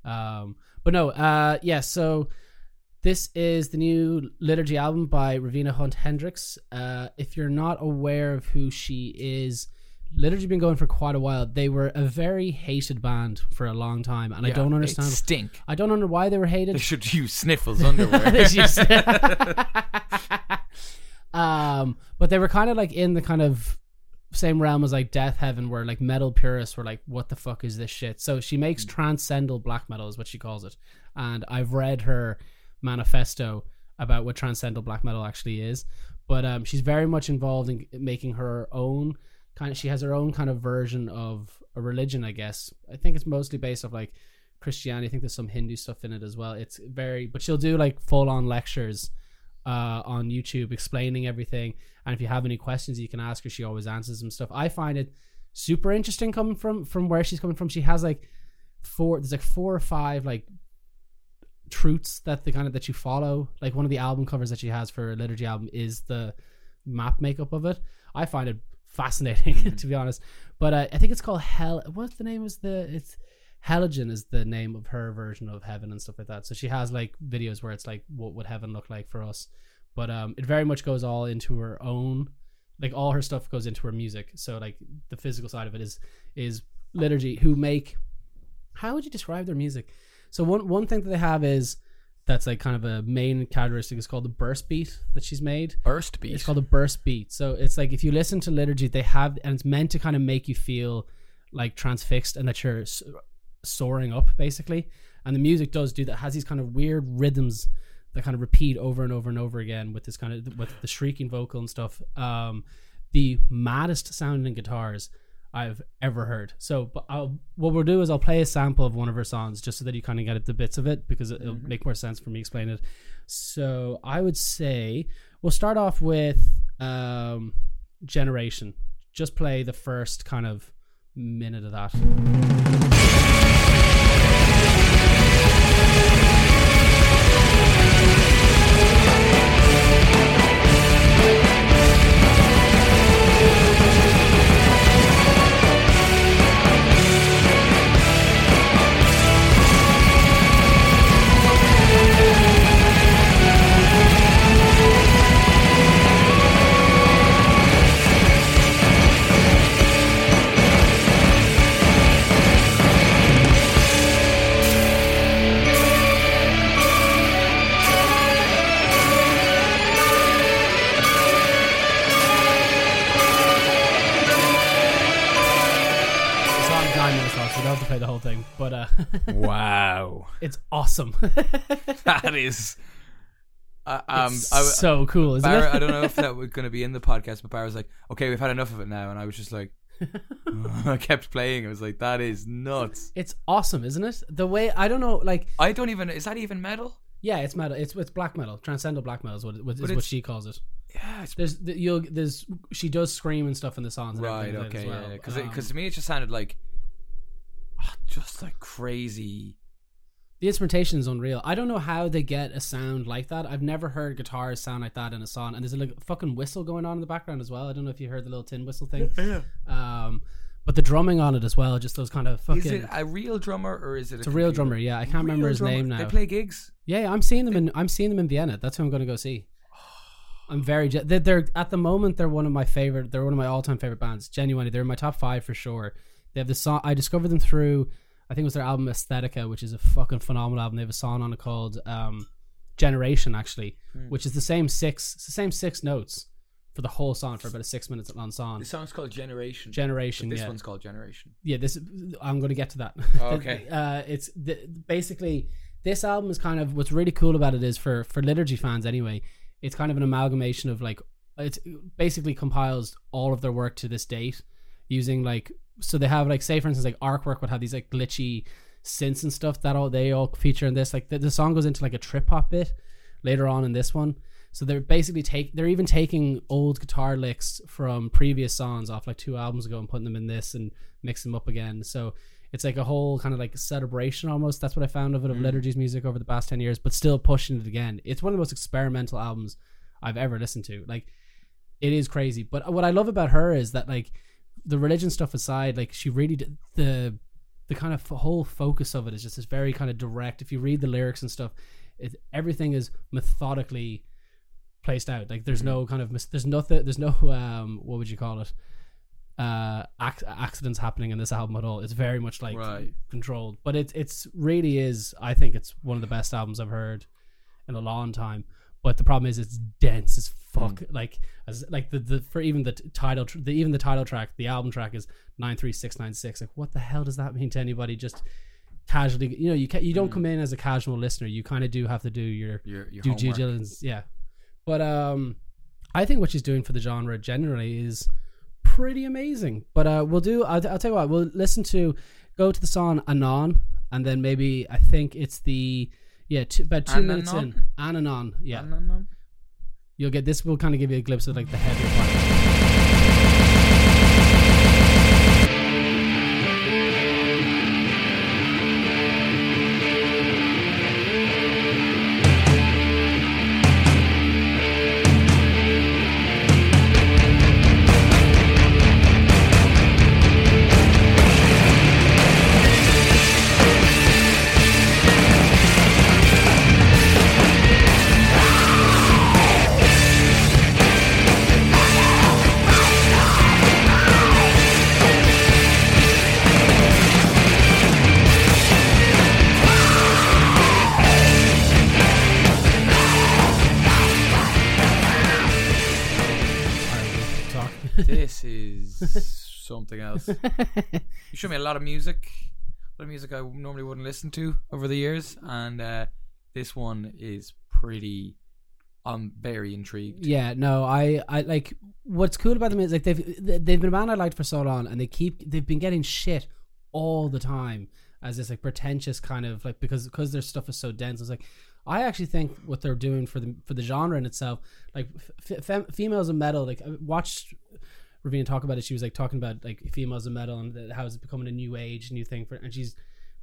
Like, um, but no, uh, yeah. So this is the new liturgy album by Ravenna Hunt Hendrix. Uh, if you're not aware of who she is, liturgy been going for quite a while. They were a very hated band for a long time, and I don't they understand. Stink. I don't know why they were hated. They should use sniffles underwear. Um, but they were kind of like in the kind of same realm as like Deafheaven, where like metal purists were like, "What the fuck is this shit?" So she makes transcendental black metal, is what she calls it. And I've read her manifesto about what transcendental black metal actually is. But um, she's very much involved in making her own kind of. She has her own kind of version of a religion, I guess. I think it's mostly based off like Christianity. I think there's some Hindu stuff in it as well. It's very, but she'll do like full on lectures uh, on YouTube explaining everything. And if you have any questions, you can ask her. She always answers them stuff. I find it super interesting coming from from where she's coming from. She has like four. There's like four or five like truths that the kind of that you follow. Like one of the album covers that she has for a liturgy album is the map makeup of it. I find it fascinating to be honest. But uh, I think it's called Hell. What's the name? Is the it's Haelegen is the name of her version of heaven and stuff like that. So she has like videos where it's like, what would heaven look like for us? But um, it very much goes all into her own, like all her stuff goes into her music. So like the physical side of it is is liturgy who make. How would you describe their music? So one one thing that they have is that's like kind of a main characteristic is called the burst beat that she's made. Burst beat. It's called a burst beat. So it's like if you listen to liturgy, they have, and it's meant to kind of make you feel like transfixed and that you're soaring up, basically. And the music does do that. It has these kind of weird rhythms that kind of repeat over and over and over again with this kind of with the shrieking vocal and stuff. Um, the maddest sounding guitars I've ever heard. So, but I'll, what we'll do is I'll play a sample of one of her songs just so that you kind of get the bits of it because it'll make more sense for me explain it. So, I would say we'll start off with um, Generation. Just play the first kind of minute of that. It's awesome. that is. Uh, um, It's I, so cool, isn't Barra, it? I don't know if that was going to be in the podcast, but Barra was like, "Okay, we've had enough of it now," and I was just like, I kept playing. I was like, "That is nuts." It's awesome, isn't it? The way I don't know, like I don't even. Is that even metal? yeah, it's metal. It's it's black metal. Transcendental black metal is what, what, is what she calls it. Yeah, it's There's you'll there's she does scream and stuff in the songs. right. everything like that Okay, as well. yeah. Because Um, because to me it just sounded like ah, just like crazy. The instrumentation is unreal. I don't know how they get a sound like that. I've never heard guitars sound like that in a song. And there's a like, fucking whistle going on in the background as well. I don't know if you heard the little tin whistle thing. Yeah. Um, but the drumming on it as well, just those kind of fucking. Is it a real drummer or is it? it's a real drummer. Yeah, I can't remember his drummer? name now. They play gigs. Yeah, I'm seeing them in I'm seeing them in Vienna. That's who I'm going to go see. I'm very je- they're, they're at the moment they're one of my favorite. They're one of my all time favorite bands. Genuinely, they're in my top five for sure. They have the song. I discovered them through. I think it was their album Aesthetica, which is a fucking phenomenal album. They have a song on it called um, Generation, actually, which is the same six. It's the same six notes for the whole song for about a six minutes long song. The song's called Generation. Generation. This yeah one's called Generation. yeah this i'm going to get to that Oh, okay. uh it's the, basically this album is kind of what's really cool about it is for for liturgy fans anyway it's kind of an amalgamation of like it basically compiles all of their work to this date using like so they have like say for instance like artwork would have these like glitchy synths and stuff that all they all feature in this like the, the song goes into like a trip hop bit later on in this one so they're basically take they're even taking old guitar licks from previous songs off like two albums ago and putting them in this and mix them up again. So it's like a whole kind of like celebration almost. That's what I found of it of mm. liturgy's music over the past ten years, but still pushing it again. It's one of the most experimental albums I've ever listened to. Like it is crazy. But what I love about her is that like the religion stuff aside, like she really did the the kind of whole focus of it is just this very kind of direct. If you read the lyrics and stuff, it, everything is methodically placed out. Like there's no kind of mis- there's nothing there's no um what would you call it uh ac- accidents happening in this album at all. It's very much like Right. controlled, but it it's really is. I think it's one of the best albums I've heard in a long time. But the problem is it's dense as fuck. Like as like the, the for even the t- title tr- the even the title track the album track is nine three six nine six. Like what the hell does that mean to anybody? Just casually, you know, you ca- you don't come in as a casual listener. You kind of do have to do your Your, your do due diligence. Yeah, but um, I think what she's doing for the genre generally is pretty amazing. But uh, we'll do. I'll, I'll tell you what. We'll listen to go to the song Anon, and then maybe I think it's the yeah two, about two minutes in Ananon? Ananon. Yeah, No, no, no. you'll get this. Will kind of give you a glimpse of like the heavier part. Else. You showed me a lot of music, a lot of music I normally wouldn't listen to over the years, and uh, this one is pretty. I'm very intrigued. Yeah, no, I, I like what's cool about them is like they've they've been a band I liked for so long, and they keep they've been getting shit all the time as this like pretentious kind of like because because their stuff is so dense. It's like I actually think what they're doing for the for the genre in itself, like f- fem- females in metal. Like I watched Ravenna talk about it. She was like talking about like females in metal and how it's becoming a new age, new thing for, and she's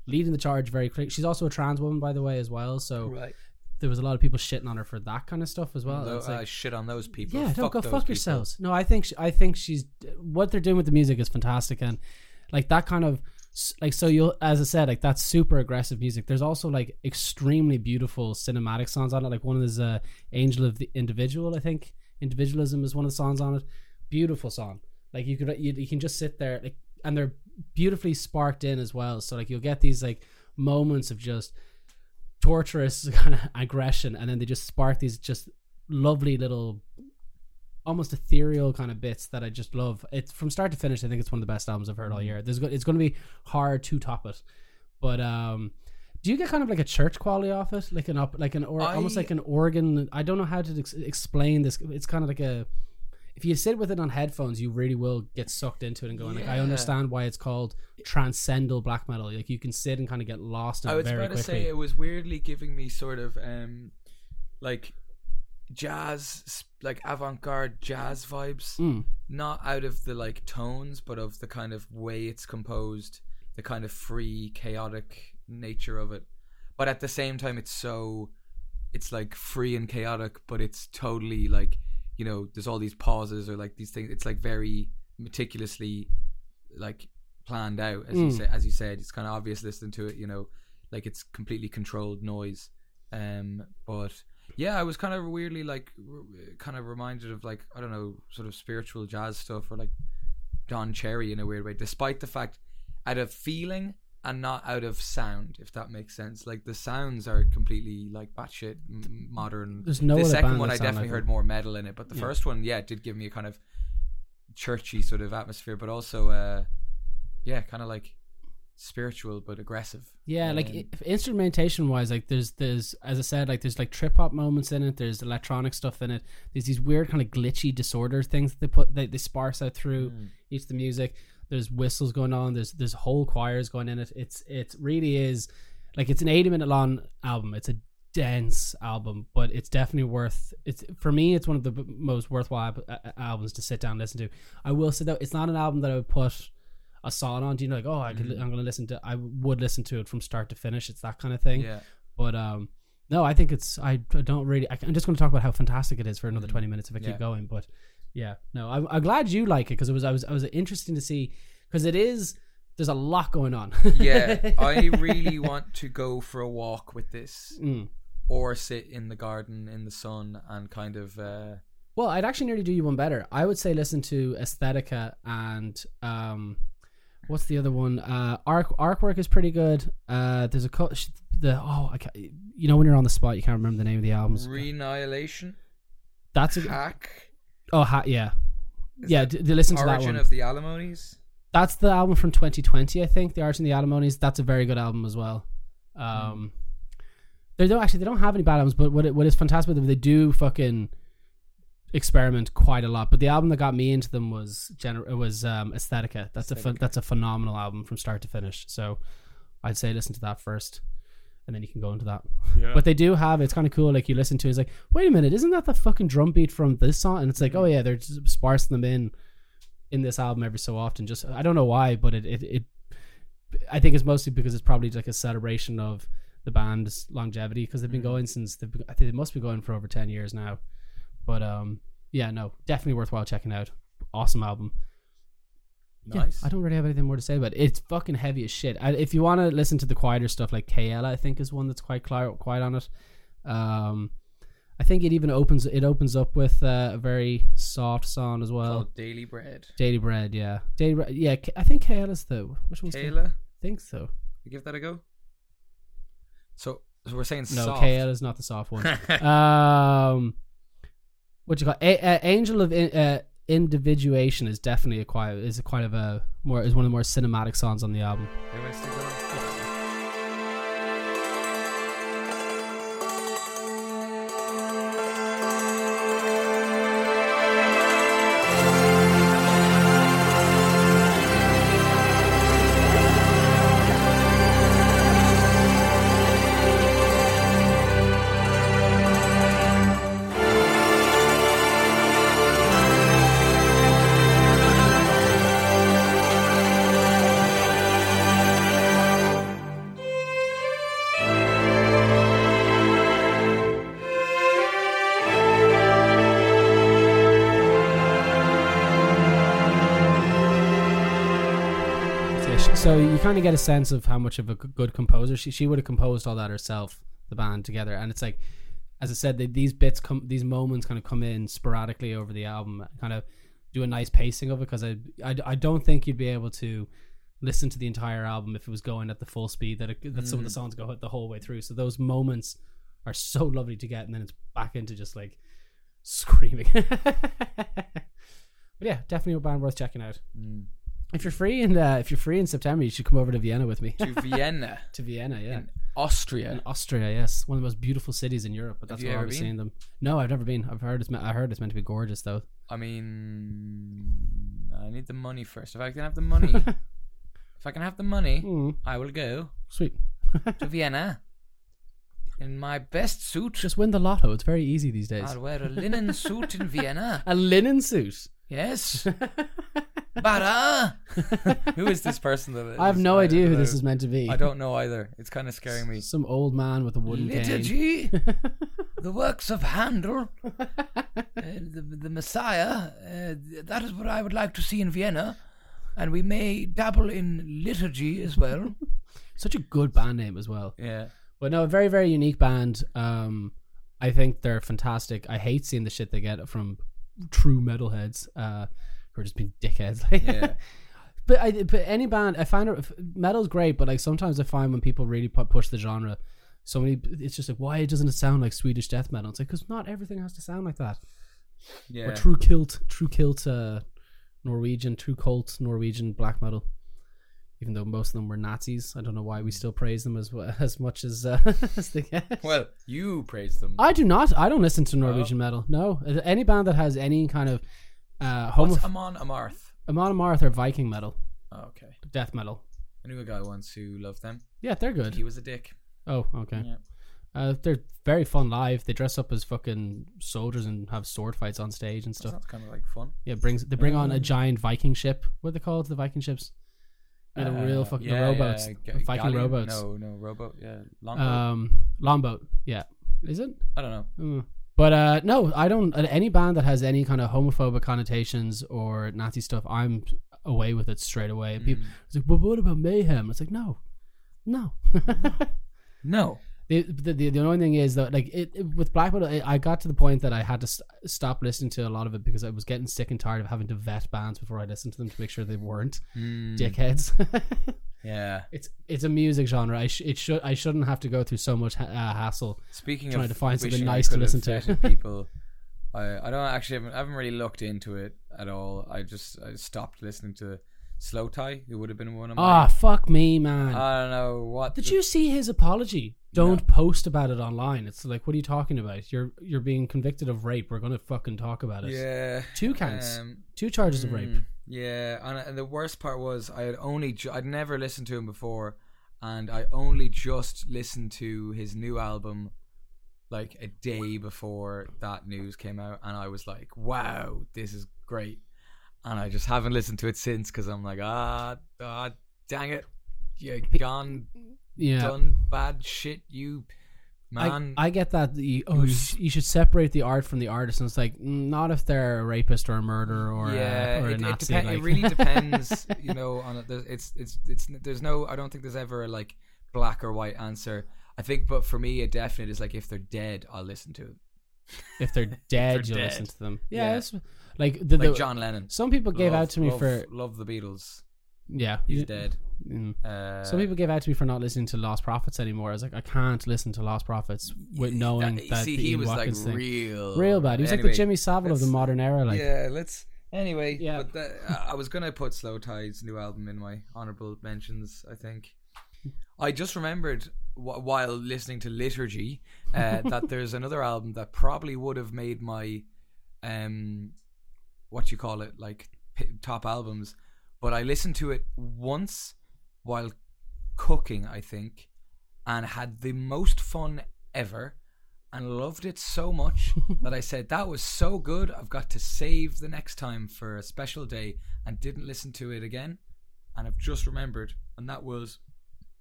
leading the charge very quick. She's also a trans woman, by the way, as well. So Right. there was a lot of people shitting on her for that kind of stuff as well. It's like- uh, shit on those people. yeah, fuck don't go fuck people. yourselves. No, I think sh I think she's what they're doing with the music is fantastic, and like that kind of like so you'll as I said like that's super aggressive music. There's also like extremely beautiful cinematic songs on it. Like one is uh, "Angel of the Individual," I think. Individualism is one of the songs on it. Beautiful song. Like you could you, you can just sit there like and they're beautifully sparked in as well. So like you'll get these like moments of just torturous kind of aggression and then they just spark these just lovely little almost ethereal kind of bits that I just love. It's from start to finish. I think it's one of the best albums I've heard all year. There's it's going to be hard to top it, but um, do you get kind of like a church quality off it, like an up, like an or almost like an organ? I don't know how to ex- explain this. It's kind of like a if you sit with it on headphones, you really will get sucked into it and going like, I understand why it's called transcendental black metal. Like you can sit and kind of get lost in I was about to say it was weirdly giving me sort of um, like jazz, like avant-garde jazz vibes. Mm. Not out of the like tones, but of the kind of way it's composed, the kind of free, chaotic nature of it. But at the same time, it's so, it's like free and chaotic, but it's totally like, you know, there's all these pauses or like these things. It's like very meticulously, like planned out, as you Mm. say, as you said. It's kind of obvious listening to it, you know, like it's completely controlled noise. Um, but yeah, I was kind of weirdly like, r- kind of reminded of like I don't know, sort of spiritual jazz stuff or like Don Cherry in a weird way, despite the fact out of feeling and not out of sound, if that makes sense. Like the sounds are completely like batshit m- modern. There's no the second one I definitely like heard more metal in it, but the Yeah. first one, yeah, it did give me a kind of churchy sort of atmosphere, but also, uh, yeah, kind of like spiritual but aggressive. Yeah, like Um, i- instrumentation wise, like there's there's as I said, like there's like trip hop moments in it. There's electronic stuff in it. There's these weird kind of glitchy disorder things that they put they, they sparse out through Mm. each of the music. There's whistles going on. There's there's whole choirs going in it. It's it really is like it's an 80 minute long album. It's a dense album, but it's definitely worth. It's for me, it's one of the most worthwhile albums to sit down and listen to. I will say though, it's not an album that I would put a song on. Do you know, like oh, I could, Mhm. I'm gonna listen to. I would listen to it from start to finish. It's that kind of thing. yeah. But um, no, I think it's. I, I don't really. I, am just going to talk about how fantastic it is for another Mhm. 20 minutes if I keep going. But yeah, no, I'm, I'm glad you like it because it was. I was. I was interesting to see because it is. There's a lot going on. yeah, I really want to go for a walk with this, Mm. or sit in the garden in the sun and kind of. Uh, Well, I'd actually nearly do you one better. I would say listen to Aesthetica and um, what's the other one? Uh, Arc Artwork is pretty good. Uh, there's a co- sh- the oh, I can't, you know when you're on the spot, you can't remember the name of the albums. Renihilation, That's a Hack, oh ha, yeah, Is yeah. D- d- listen to that Origin one. of the Alimonies. That's the album from 2020, I think. The Art and the Alimonies. That's a very good album as well. Um, they don't actually they don't have any bad albums, but what it, what is fantastic with them, they do fucking experiment quite a lot. But the album that got me into them was gener- it was um, Aesthetica. That's a ph- Aesthetica. that's a phenomenal album from start to finish. So I'd say listen to that first, and then you can go into that. Yeah. But they do have it's kind of cool. Like you listen to, it, it's like, wait a minute, isn't that the fucking drum beat from this song? And it's like, oh yeah, they're just sparsing them in in this album every so often. Just I don't know why, but it it, it I think it's mostly because it's probably like a celebration of the band's longevity because they've been Mhm. going since they've been, I think they must be going for over ten years now. But um, yeah, no, definitely worthwhile checking out. Awesome album. Yeah, nice. I don't really have anything more to say about it. It's fucking heavy as shit. I, if you want to listen to the quieter stuff, like Caela, I think is one that's quite cli- quiet on it. Um, I think it even opens it opens up with uh, a very soft song as well. Called Daily Bread. Daily Bread, yeah, Daily Bread, yeah. K- I think Caela is the which one's I Caela, think so. you give that a go. So, so we're saying No, soft. Caela is not the soft one. um, what you got? A- uh, Angel of In- uh, individuation is definitely a quite is a quite of a more is one of the more cinematic songs on the album. She- so you kind of get a sense of how much of a good composer she she would have composed all that herself, the band together, and it's like, as I said, they, these bits come, these moments kind of come in sporadically over the album, kind of do a nice pacing of it because I, I I don't think you'd be able to listen to the entire album if it was going at the full speed that it, that some of the songs go the whole way through. So those moments are so lovely to get, and then it's back into just like screaming. but yeah, definitely a band worth checking out. Mm. If you're free in uh, if you're free in September, you should come over to Vienna with me. To Vienna, to Vienna, yeah. in Austria. In Austria, yes, one of the most beautiful cities in Europe. But that's you where ever I've been? seen them. No, I've never been. I've heard it's. me- I heard it's meant to be gorgeous, though. I mean, I need the money first. If I can have the money, if I can have the money, Mm, I will go sweet. to Vienna in my best suit. Just win the lotto. It's very easy these days. I'll wear a linen suit in Vienna. A linen suit. Yes. Bara. who is this person that? I have no idea who this is meant to be. I don't know either. It's kind of scaring me. Some old man with a wooden cane. Liturgy, the works of Handel, uh, the, the Messiah. Uh, that is what I would like to see in Vienna, and we may dabble in liturgy as well. Such a good band name as well. yeah. But no, a very very unique band. Um, I think they're fantastic. I hate seeing the shit they get from true metalheads, uh, who are just being dickheads. Yeah. but I, but any band, I find it, metal's great, but like sometimes I find when people really pu- push the genre, so many, it's just like why doesn't it sound like Swedish death metal? It's like because not everything has to sound like that. Yeah. Or true kilt, true kilt, uh, Norwegian, true cult Norwegian black metal. Even though most of them were Nazis, I don't know why we still praise them as as much as uh, as they get. Well, you praise them. I do not. I don't listen to Norwegian metal. No, any band that has any kind of uh, homo- What's Amon Amarth? Amon Amarth or Viking metal, Oh, okay. death metal. I knew a guy once who loved them. Yeah, they're good. He was a dick. Oh, okay. Yeah. Uh, they're very fun live. They dress up as fucking soldiers and have sword fights on stage and stuff. sounds kind of like fun. Yeah, brings they bring on a giant Viking ship. What are they called? The Viking ships. Yeah, the real Uh, fucking yeah, rowboats, yeah, Ga- Viking galleon? rowboats. No, no, rowboat. Yeah, longboat. Um, longboat. Yeah, is it? I don't know. Mm. But uh, no, I don't. uh, Any band that has any kind of homophobic connotations or Nazi stuff, I'm away with it straight away. Mm. people, it's like, but what about mayhem? It's like, no, no. No. the, the the annoying thing is that like it, it- with black metal, I I got to the point that I had to st- stop listening to a lot of it because I was getting sick and tired of having to vet bands before I listened to them to make sure they weren't Mm, dickheads. Yeah. it's it's a music genre. I sh- it should I shouldn't have to go through so much ha- uh, hassle. Speaking Trying of to find something nice to listen to. people, I I don't actually haven't, I haven't really looked into it at all. I just I stopped listening to Slowthai, It would have been one of my. Ah, fuck me, man. I don't know what. Did the- you see his apology? Don't post about it online. It's like, what are you talking about? You're you're being convicted of rape. We're gonna fucking talk about it. Yeah. Two counts, um, two charges of rape. Mm, Yeah, and, and the worst part was I had only ju- I'd never listened to him before, and I only just listened to his new album like a day before that news came out, and I was like, "Wow, this is great," and I just haven't listened to it since because I'm like, "Ah, ah, dang it, you gone Yeah, done bad shit, you I, man." I get that. You, oh, you you should separate the art from the artist, and it's like mm, not if they're a rapist or a murderer or yeah, a, or a it, it, Nazi. depen- like- it really depends, you know. On it. There's, it's it's it's there's no. I don't think there's ever a like black or white answer. I think, but for me, it definitely is like if they're dead, I'll listen to it. if they're dead, you'll dead. listen to them. Yeah, Yeah. it's, like the, the Like John Lennon. Some people gave Love- out to me love- for love the Beatles. Yeah. He's dead. mm. Uh, Some people gave out to me for not listening to Lostprophets anymore. I was like, I can't listen to Lostprophets with knowing that, see, the he Ian was like thing- real, real bad. He was like the Jimmy Savile of the let's- modern era. Like, yeah, let's Anyway, Yeah. but the, uh, I was gonna put Slowthai's new album in my honorable mentions. I think I just remembered wh- while listening to Liturgy uh, that there's another album that probably would have made my um what you call it like p- top albums, but I listened to it once while cooking. I think and had the most fun ever and loved it so much that I said that was so good I've got to save the next time for a special day and didn't listen to it again and I've just remembered and that was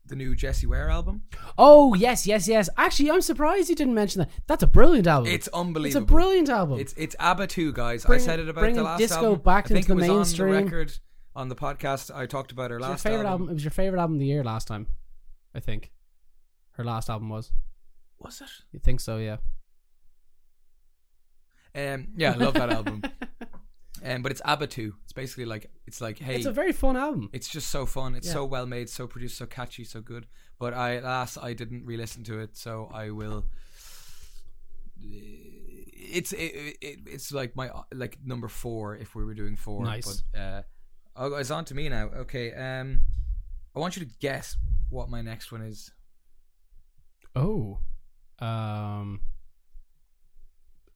the new Jessie Ware album. Oh yes, yes, yes. Actually, I'm surprised you didn't mention that. That's a brilliant album. It's unbelievable. It's a brilliant album. It's it's ABBA 2 guys. Bring- I said it about the last disco album. back I think into it the was mainstream. on the record on the podcast I talked about her It was your last favorite album. album. It was your favorite album of the year last time. I think her last album was. Was it? You think so? Yeah. Um yeah, I love that album. Um but it's ABBA 2. It's basically like it's like hey It's a very fun album. It's just so fun. It's Yeah. so well made, so produced, so catchy, so good. But I, alas, I didn't re-listen to it, so I will. It's it, it, it's like my like number four if we were doing four. Nice. But uh, oh, it's on to me now. Okay. Um, I want you to guess what my next one is. Oh. Um.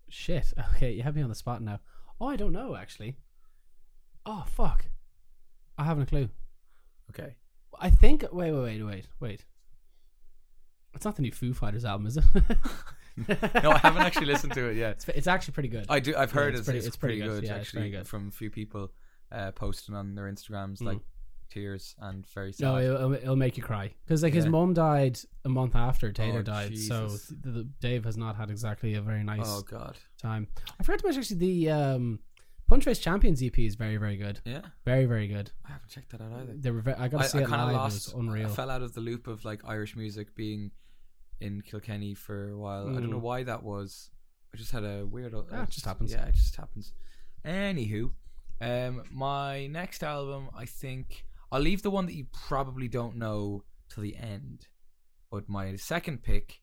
Shit. Okay, you have me on the spot now. Oh, I don't know actually. Oh fuck. I haven't a clue. Okay. I think. Wait, wait, wait, wait, wait. It's not the new Foo Fighters album, is it? No, I haven't actually listened to it yet. It's, it's actually pretty good. I do. I've Yeah, heard it's it's, pretty- it's, pretty, pretty good. good, Yeah, actually very good. from a few people uh, posting on their Instagrams, Mm. like tears and very sad. no, it'll, it'll make you cry because like his Yeah. mum died a month after Taylor Oh, died, so Jesus. th- the, Dave has not had exactly a very nice oh God. time. I forgot to mention actually the um, Punch Race Champions EP is very very good, Yeah, very very good. I haven't checked that out either. They were. Ve- I got to see I it kind of live. lost. it was unreal. I fell out of the loop of like Irish music being in Kilkenny for a while. I don't know Mm. why that was. I just had a weird. uh, Ah, it just happens. Yeah, it just happens. Anywho, um, my next album, I think I'll leave the one that you probably don't know till the end. But my second pick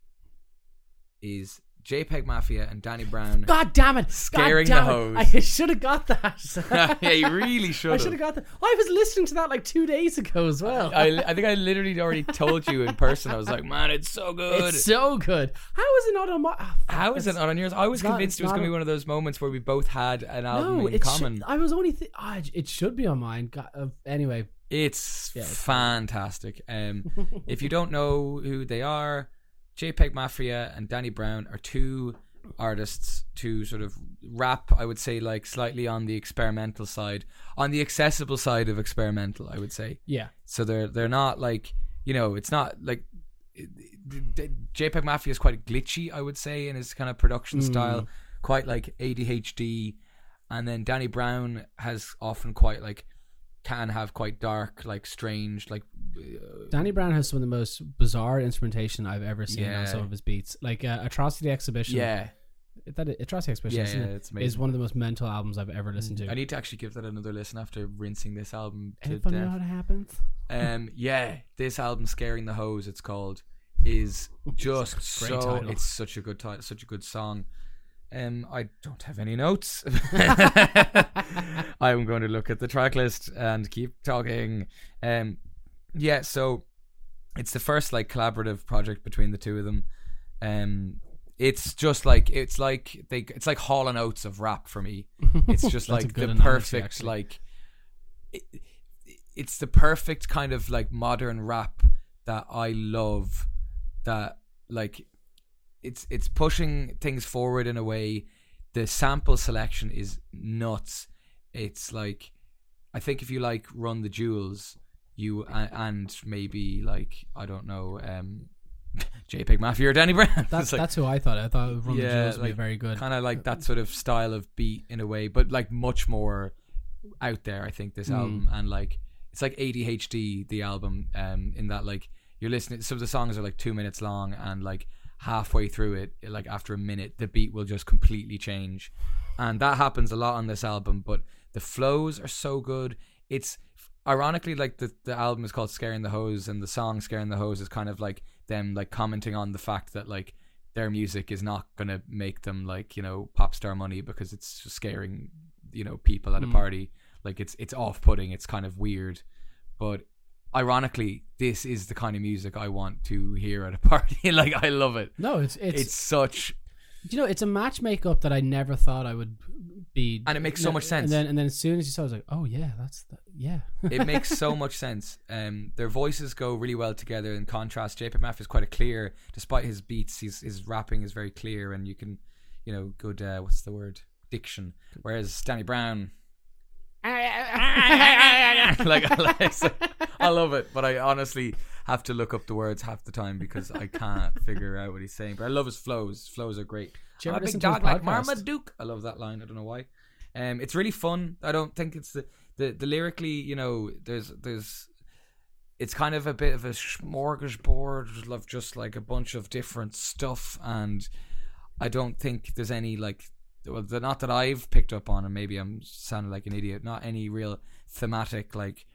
is JPEG Mafia and Danny Brown. God damn it! Scaring God damn the it. hose. I should have got that. yeah, you really should I should have got that. I was listening to that like two days ago as well. I, I think I literally already told you in person. I was like, man, it's so good. it's so good. How is it not on my? fuck, How is it not on yours? I was not- convinced it was going to be one of those moments where we both had an album No, in common. should, I was only. Th- ah, it should be on mine. God, uh, anyway, It's Yeah, it's fantastic. Um, if you don't know who they are, JPEG Mafia and Danny Brown are two artists to sort of rap. I would say like slightly on the experimental side, on the accessible side of experimental. I would say. yeah, So they're they're not like you know it's not like JPEG Mafia is quite glitchy. I would say in his kind of production Mm. style, quite like ADHD, and then Danny Brown has often quite like can have quite dark, like strange, like uh, Danny Brown has some of the most bizarre instrumentation I've ever seen Yeah. on some of his beats. Like uh, Atrocity Exhibition. yeah. that Atrocity Exhibition Yeah, yeah, amazing. is one of the most mental albums I've ever listened to. I need to actually give that another listen after rinsing this album to know death. how it happens? Um, yeah, this album, "Scaring the Hoes," it's called, is just Great so. title. It's such a good title, such a good song. Um, I don't have any notes. I'm going to look at the track list and keep talking. Um, yeah, so it's the first like collaborative project between the two of them. Um, it's just like it's like they it's like Hall and Oates of rap for me. It's just like the perfect actually. like it, it's the perfect kind of like modern rap that I love that like it's it's pushing things forward in a way the sample selection is nuts it's like I think if you like Run the Jewels you and, and maybe like I don't know um JPEG Mafia or Danny Brown That's like- that's who I thought. I thought Run the Yeah, Jewels would be like, very good. kind of like that sort of style of beat in a way, but like much more out there. I think this Mm. album and like it's like ADHD the album, um, in that like you're listening. Some of the songs are like two minutes long, and like halfway through it, like after a minute, the beat will just completely change, and that happens a lot on this album. But the flows are so good. It's ironically like the the album is called "Scaring the Hoes," and the song "Scaring the Hoes" is kind of like them like commenting on the fact that like their music is not gonna make them like you know pop star money because it's scaring you know people at a Mm. party. Like it's it's off putting. It's kind of weird, but ironically, this is the kind of music I want to hear at a party. like I love it. No, it's it's, It's such you know it's a match makeup that I never thought I would be, And it makes so much sense. And then and then as soon as you saw, it, I was like, oh yeah, that's the, yeah. it makes so much sense. Um, their voices go really well together. In contrast, Mafia is quite a clear, despite his beats, his his rapping is very clear, and you can, you know, good. Uh, what's the word? Diction. Whereas Danny Brown, like, I like- I love it, but I honestly have to look up the words half the time because I can't figure out what he's saying. But I love his flows. His flows are great. Do you I'm a big listen to his dog like? Marmaduke. I love that line. I don't know why. Um, it's really fun. I don't think it's the, the the lyrically. You know, there's there's. It's kind of a bit of a smorgasbord of just like a bunch of different stuff, and I don't think there's any like, the, not that I've picked up on, and maybe I'm sounding like an idiot. Not any real thematic like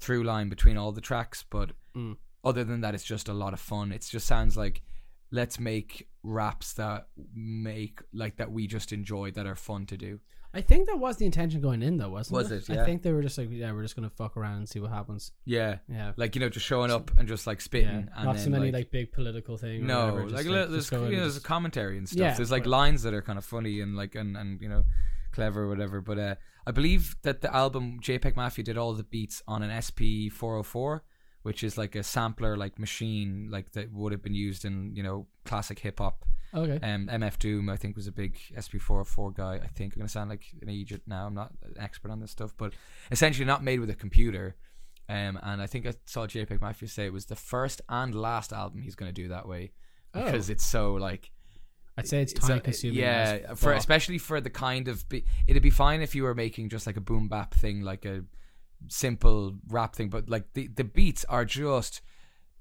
through line between all the tracks, but Mm. other than that, it's just a lot of fun. It just sounds like let's make raps that make like that we just enjoy that are fun to do. I think that was the intention going in though, wasn't Was it? it? I think they were just like, yeah, we're just gonna fuck around and see what happens. Yeah, Yeah. like you know, just showing up and just like spitting, Yeah, and not then, so many like, like, big political things. or no, whatever, just, like, like, li- just there's go you know, and there's just- commentary and stuff. Yeah, there's like but- lines that are kind of funny and like and and you know clever or whatever. But uh, I believe that the album JPEG Mafia did all the beats on an SP 404, which is like a sampler like machine like that would have been used in you know classic hip hop. okay. Um, MF Doom, I think, was a big SP404 guy. I think I'm gonna sound like an idiot now. I'm not an expert on this stuff, but essentially not made with a computer. Um, and I think I saw JPEG Mafia say it was the first and last album he's gonna do that way Oh. because it's so like I'd say it's time consuming. yeah, for especially for the kind of be- it'd be fine if you were making just like a boom bap thing, like a simple rap thing, but like the the beats are just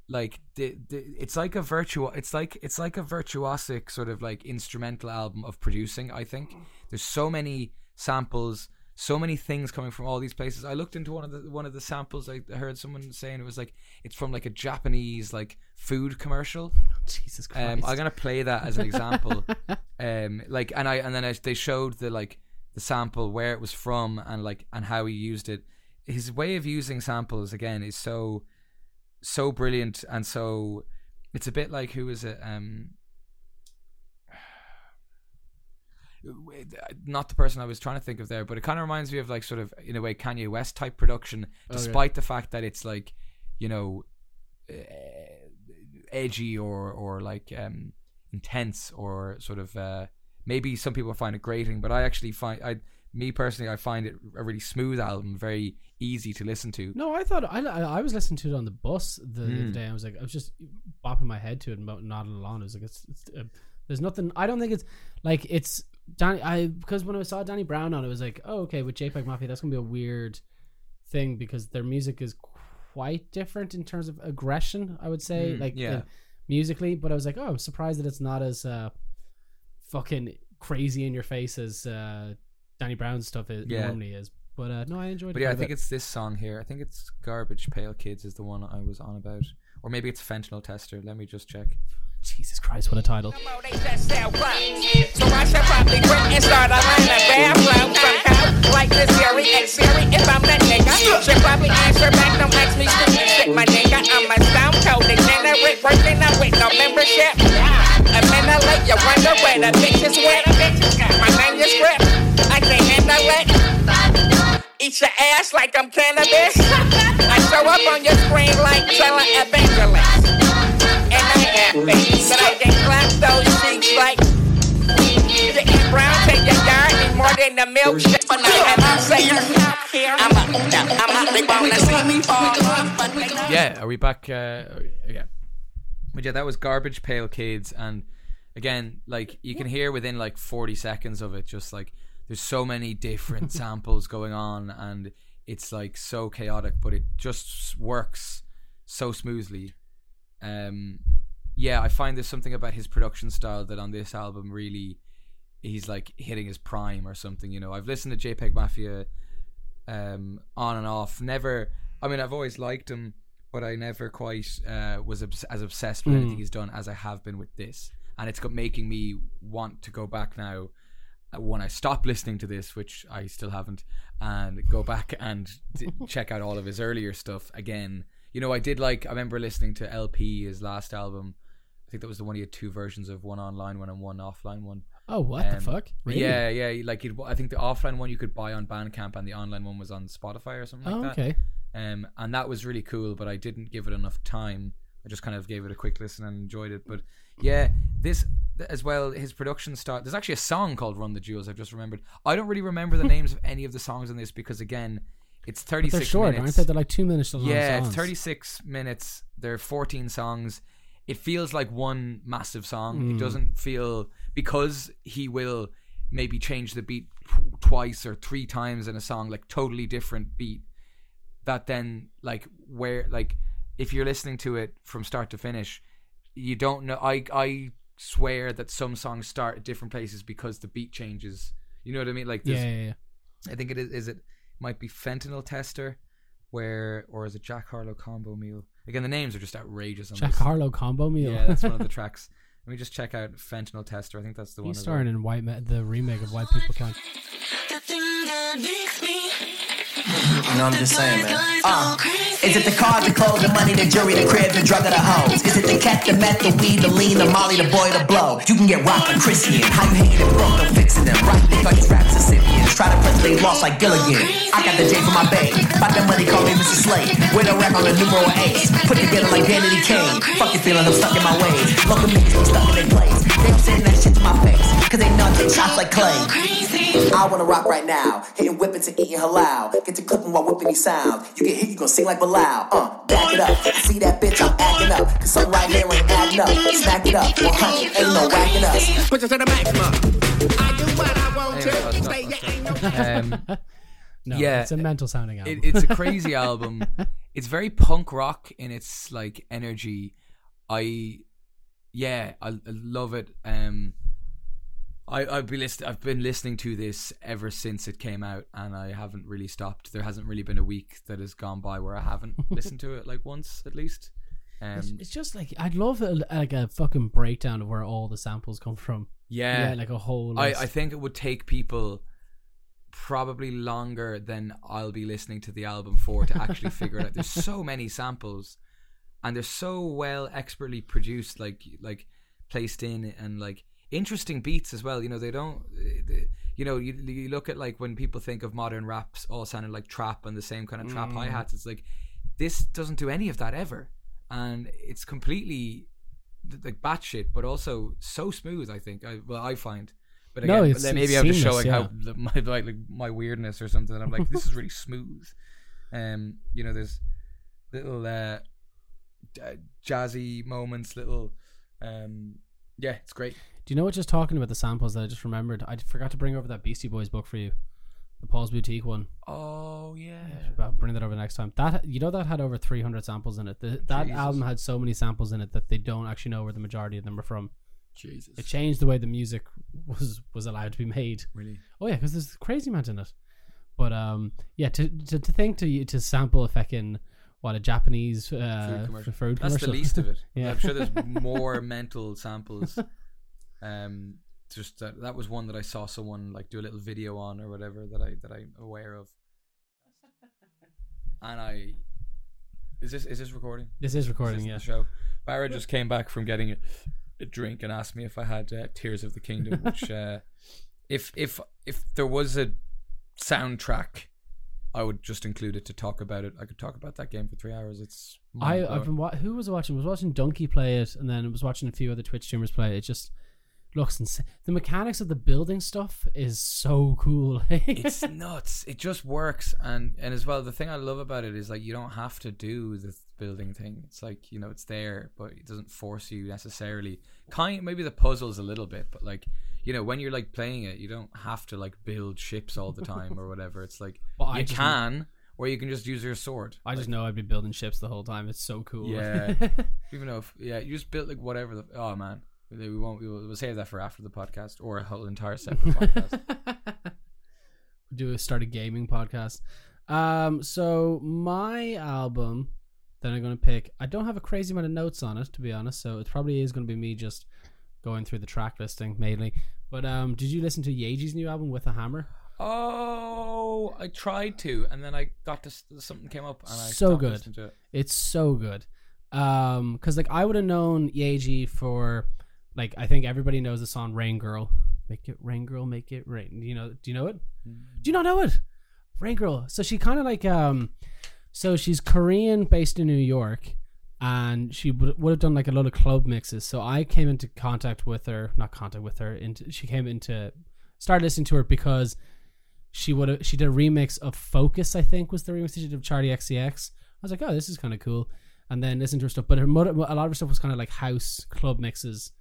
like the, the it's like a virtual it's like it's like a virtuosic sort of like instrumental album of producing i think there's so many samples so many things coming from all these places i looked into one of the one of the samples i heard someone saying it was like it's from like a japanese like food commercial Jesus Christ. um, I'm gonna play that as an example. um, like, and I and then I, they showed the like the sample where it was from and like and how he used it. His way of using samples again is so so brilliant and so it's a bit like who is it? Um, not the person I was trying to think of there, but it kind of reminds me of like sort of in a way Kanye West type production, despite the fact that it's like you know uh, edgy or or like um intense or sort of uh maybe some people find it grating but i actually find i me personally i find it a really smooth album very easy to listen to No, I thought I, I was listening to it on the bus the, the Mm. other day. I was like, I was just bopping my head to it and nodding along. I was like, it's, it's uh, there's nothing. I don't think it's like it's Danny. I because when I saw Danny Brown on, it was like, oh, okay, with JPEG Mafia, that's gonna be a weird thing because their music is quite different in terms of aggression. I would say, Mm, like yeah. uh, musically, but I was like, oh, I'm surprised that it's not as uh, fucking crazy in your face as uh, Danny Brown's stuff is Yeah. normally is. But uh, no, I enjoyed. but it yeah i think bit. it's this song here i think it's garbage pail kids is the one i was on about or maybe it's fentanyl tester let me just check Jesus Christ, what a title. They just sell clothes. So I should probably quit and start a line of bathroom somehow. Like this Siri and Siri, if I'm that nigga, should probably answer back. Don't ask me stupid shit, my nigga. I'm a stone cold degenerate, working out with no membership. A minute late, you wonder where the bitches went. My manuscript, I can't handle it. Eat your ass like I'm cannabis. I show up on your screen like telling evangelist. And I happy that I can clap those cheeks like getting brown to your yard need more than the milkshake. But I have to say, I'm a, I'm a, they wanna see me fall but yeah are we back uh yeah but yeah that was garbage pail kids and again like you can hear within like 40 seconds of it just like there's so many different samples going on and it's like so chaotic but it just works so smoothly. Um yeah i find there's something about his production style that on this album really he's like hitting his prime or something you know? I've listened to jpeg mafia um on and off. Never i mean i've always liked him but i never quite uh was obs- as obsessed with anything he's done as i have been with this. And it's got making me want to go back now when I stop listening to this, which I still haven't, and go back and d- check out all of his earlier stuff again. You know, I did like I remember listening to LP his last album. I think that was the one he had two versions of, one online one and one offline one. Oh, what the Um, fuck? Really? Yeah, yeah. Like I think the offline one you could buy on Bandcamp, and the online one was on Spotify or something Oh, like that. okay. Um, and that was really cool, but I didn't give it enough time. I just kind of gave it a quick listen and enjoyed it. But yeah, this as well. His production style. There's actually a song called "Run the Jewels." I've just remembered. I don't really remember the names of any of the songs in this because again, it's But 36 they're short, minutes. aren't they? They're like two minutes. Yeah, it's 36 minutes. There are 14 songs. It feels like one massive song. Mm. It doesn't feel because he will maybe change the beat twice or three times in a song, like totally different beat. That then, like, where, like, if you're listening to it from start to finish, you don't know. I I swear that some songs start at different places because the beat changes. You know what I mean? Like, Yeah, yeah, yeah. I think it is. Is it might be fentanyl tester, where or is it Jack Harlow combo meal? Again, the names are just outrageous. on Jack this. Harlow combo meal. Yeah, that's one of the tracks. Let me just check out fentanyl tester. I think that's the one. He's as starring in White Ma- the remake of White People Can't. You know, I'm just saying, man. Uh, is it the car, the clothes, the money, the jewelry, the crib, the drug, or the hoes? Is it the cat, the meth, the weed, the lean, the molly, the boy, the blow? You can get rocked like Christian. How you hating it broke, no fixing them. Right, they thought these raps Scythians. Try to press they lost like Gilligan. I got the J for my babe. About that money, call me Mr. Slade. With a rap on the numero ace. Put together like Vanity Kane. Fuck your feeling, I'm stuck in my ways. Local niggas be stuck in their place. They don't say that shit to my face. Cause they know I take shots like clay. I wanna rock right now. Hitting whippets and eating halal. Get to clipping while whipping these sounds. You get hit, you gon' sing like Bilal. Uh, back it up. See that bitch, I'm acting up. Cause something right here ain't adding up. Smack it up. 100, ain't no whacking us. Push it to the maximum. I do what I want to. Say you ain't no. Um, No, Yeah, it's a mental sounding album. it, it's a crazy album. It's very punk rock in its like energy. I, yeah, I, I love it. Um, I I've been list- I've been listening to this ever since it came out, and I haven't really stopped. There hasn't really been a week that has gone by where I haven't listened to it like once at least. It's, Um, it's just like I'd love a, like a fucking breakdown of where all the samples come from. yeah, Yeah, like a whole. I, I think it would take people probably longer than I'll be listening to the album for to actually figure it out. There's so many samples, and they're so well expertly produced, like like placed in, and like interesting beats as well. You know, they don't. They, you know, you, you look at like when people think of modern raps, all sounding like trap and the same kind of trap hi hats. It's like this doesn't do any of that ever, and it's completely like batshit, but also so smooth. I think. I, well, I find. But No, it's- then maybe it's I'm just showing yeah. how the, my like, like my weirdness or something. I'm like, this is really smooth. Um, you know, there's little uh, jazzy moments, little, um, yeah, it's great. Do you know what? Just talking about the samples that I just remembered, I forgot to bring over that Beastie Boys book for you, the Paul's Boutique one. Oh yeah, I'll bring that over next time. That you know that had over three hundred samples in it. The, that Jesus. album had so many samples in it that they don't actually know where the majority of them are from. Jesus, It changed the way the music was was allowed to be made. really. Oh yeah, because there's crazy amount in it. But um, yeah, to to, to think to to sample a fucking what a Japanese uh, Food commercial. food That's the least of it. Yeah. I'm sure there's more mental samples. Um, just that that was one that I saw someone like do a little video on or whatever that I that I'm aware of. And I is this is this recording? This is Is recording, this yeah. the show. Barra just came back from getting a, a drink and asked me if I had uh, Tears of the Kingdom, which uh, if if if there was a soundtrack, I would just include it to talk about it. I could talk about that game for three hours. It's I. I've been wa- who was watching? I was watching Donkey play it, and then I was watching a few other Twitch streamers play it. It just looks insane. The mechanics of the building stuff is so cool. it's nuts. It just works, and and as well, the thing I love about it is like you don't have to do the building thing. It's like you know it's there, but it doesn't force you necessarily. Kind maybe the puzzles a little bit, but like you know when you're like playing it, you don't have to like build ships all the time or whatever. It's like I you can, or you can just use your sword. I just know I'd be building ships the whole time. It's so cool. Yeah. even though if, yeah, you just built like whatever. The, oh man, we won't. We will, we'll save that for after the podcast or a whole entire separate podcast. do a start a gaming podcast. Um, so my album that I'm gonna pick, I don't have a crazy amount of notes on it to be honest. So it probably is gonna be me just going through the track listing mainly. But um, did you listen to Yaeji's new album with a hammer? Oh, I tried to, and then I got to something came up, and I So good. to it. It's so good. Um, because like I would have known Yeji for like I think everybody knows the song Rain Girl. Make it rain, girl. Make it rain. You know? Do you know it? Do you not know it? Rain Girl. So she kind of like um, so she's Korean, based in New York, and she would would have done like a lot of club mixes. So I came into contact with her, not contact with her. Into she came into started listening to her because she would have she did a remix of Focus. I think was the remix she did of Charli XCX. I was like, oh, this is kind of cool. And then listen to her stuff, but her mo- a lot of her stuff was kind of like house club mixes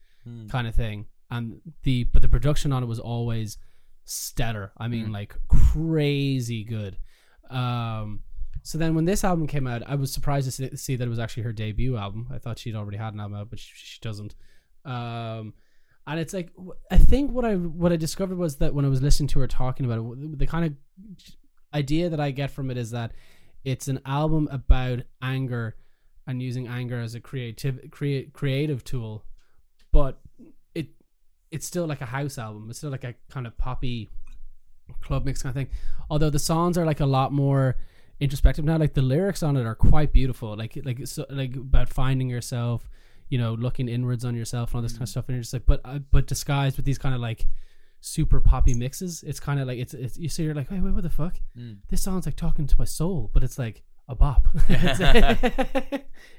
kind of thing. And the but the production on it was always stellar. I mean, like crazy good. Um, so then when this album came out, I was surprised to see, that it was actually her debut album. I thought she'd already had an album out, but she, she doesn't. Um, and it's like I think what I what I discovered was that when I was listening to her talking about it, the kind of idea that I get from it is that it's an album about anger and using anger as a creative create creative tool, but it it's still like a house album. It's still like a kind of poppy club mix kind of thing. Although the songs are like a lot more introspective now. Like the lyrics on it are quite beautiful. Like like so like about finding yourself, you know, looking inwards on yourself and all this kind of stuff. And you're just like, but uh, but disguised with these kind of like super poppy mixes. It's kind of like it's it's you so you're like, wait, wait, what the fuck? This sounds like talking to my soul, but it's like a bop.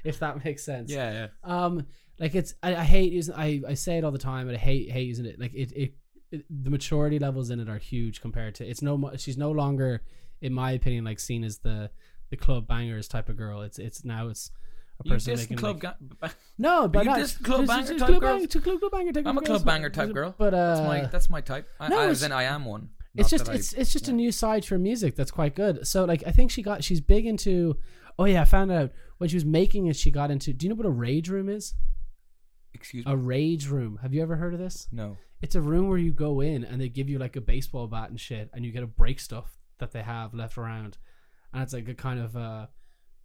if that makes sense. Yeah, yeah. Um, like it's I, I hate using I I say it all the time, but I hate hate using it. Like it it, it the maturity levels in it are huge compared to it's no she's no longer in my opinion like seen as the the club bangers type of girl. It's it's now it's a person making club. like, ga- no, but you not, club banger type club girls? banger- it's a club banger type girl. I'm a club girls, banger type girl. But uh, that's my that's my type. I, no, as it's- in I am one. it's just I- it's it's just a new side for music that's quite good. So like I think she got she's big into. Oh yeah, I found out when she was making it, she got into. Do you know what a rage room is? Excuse me. A rage room. Have you ever heard of this? No. It's a room where you go in and they give you like a baseball bat and shit, and you get to break stuff that they have left around, and it's like a kind of uh.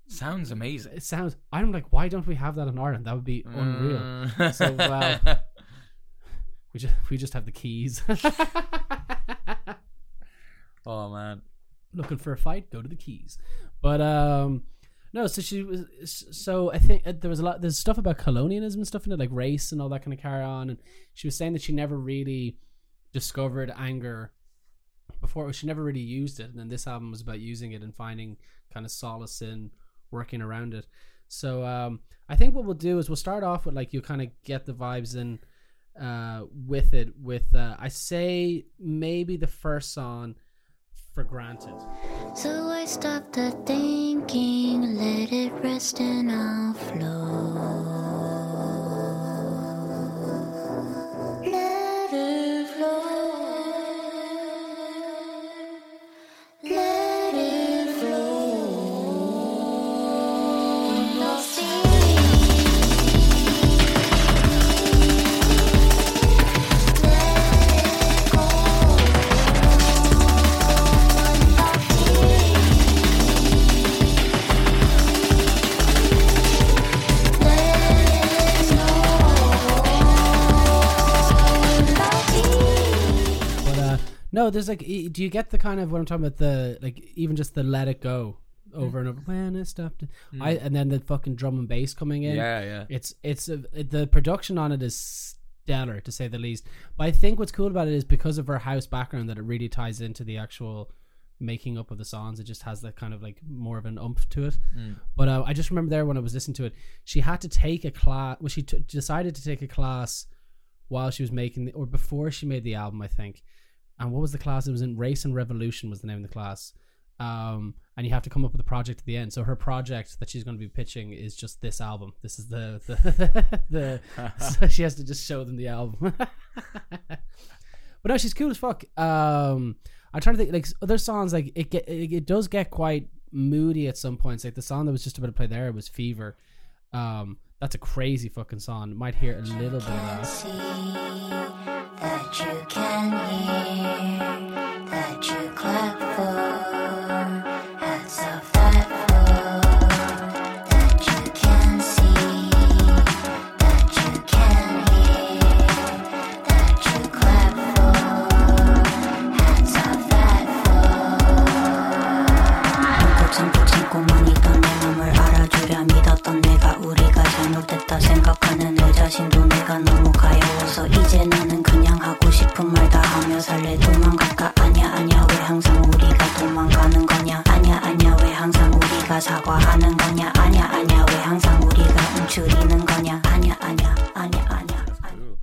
Sounds amazing. It sounds. I'm like, why don't we have that in Ireland? That would be unreal. Mm. So, well, We just we just have the keys. oh man. looking for a fight, go to the keys. But um, no. So she was. So I think uh, there was a lot. There's stuff about colonialism and stuff in it, like race and all that kind of carry on. And she was saying that she never really discovered anger before. She never really used it, and then this album was about using it and finding kind of solace in working around it. So um, I think what we'll do is we'll start off with like you kind of get the vibes in uh with it with uh I say maybe the first song for granted. So I stopped the thinking, let it rest and I'll flow. No, there's like e- do you get the kind of what I'm talking about the like even just the let it go over and over hmm. when it stopped I hmm. and then the fucking drum and bass coming in. Yeah, yeah. It's it's a, it- the production on it is stellar to say the least. But I think what's cool about it is because of her house background that it really ties into the actual making up of the songs. It just has that kind of like more of an umph to it. Hmm. But uh, I just remember there when I was listening to it, she had to take a class. Well, she t- decided to take a class while she was making the, or before she made the album, I think. And what was the class? It was in Race and Revolution was the name of the class. Um, and you have to come up with a project at the end. So her project that she's going to be pitching is just this album. This is the the, the so she has to just show them the album. but no, she's cool as fuck. Um, I'm trying to think like other songs like it get it, it does get quite moody at some points. Like the song that was just about to play there it was Fever. Um, that's a crazy fucking song. Might hear a little bit of that. 못했다 생각하는 내 자신도 내가 너무 가여워서 이제 나는 그냥 하고 싶은 하며 살래 도망갈까 아냐 아냐 왜 항상 우리가 도망가는 거냐 아냐 아냐 왜 항상 우리가 사과하는 거냐 아냐 아냐 왜 항상 우리가 움츠리는 거냐 아냐 아냐 아냐 아냐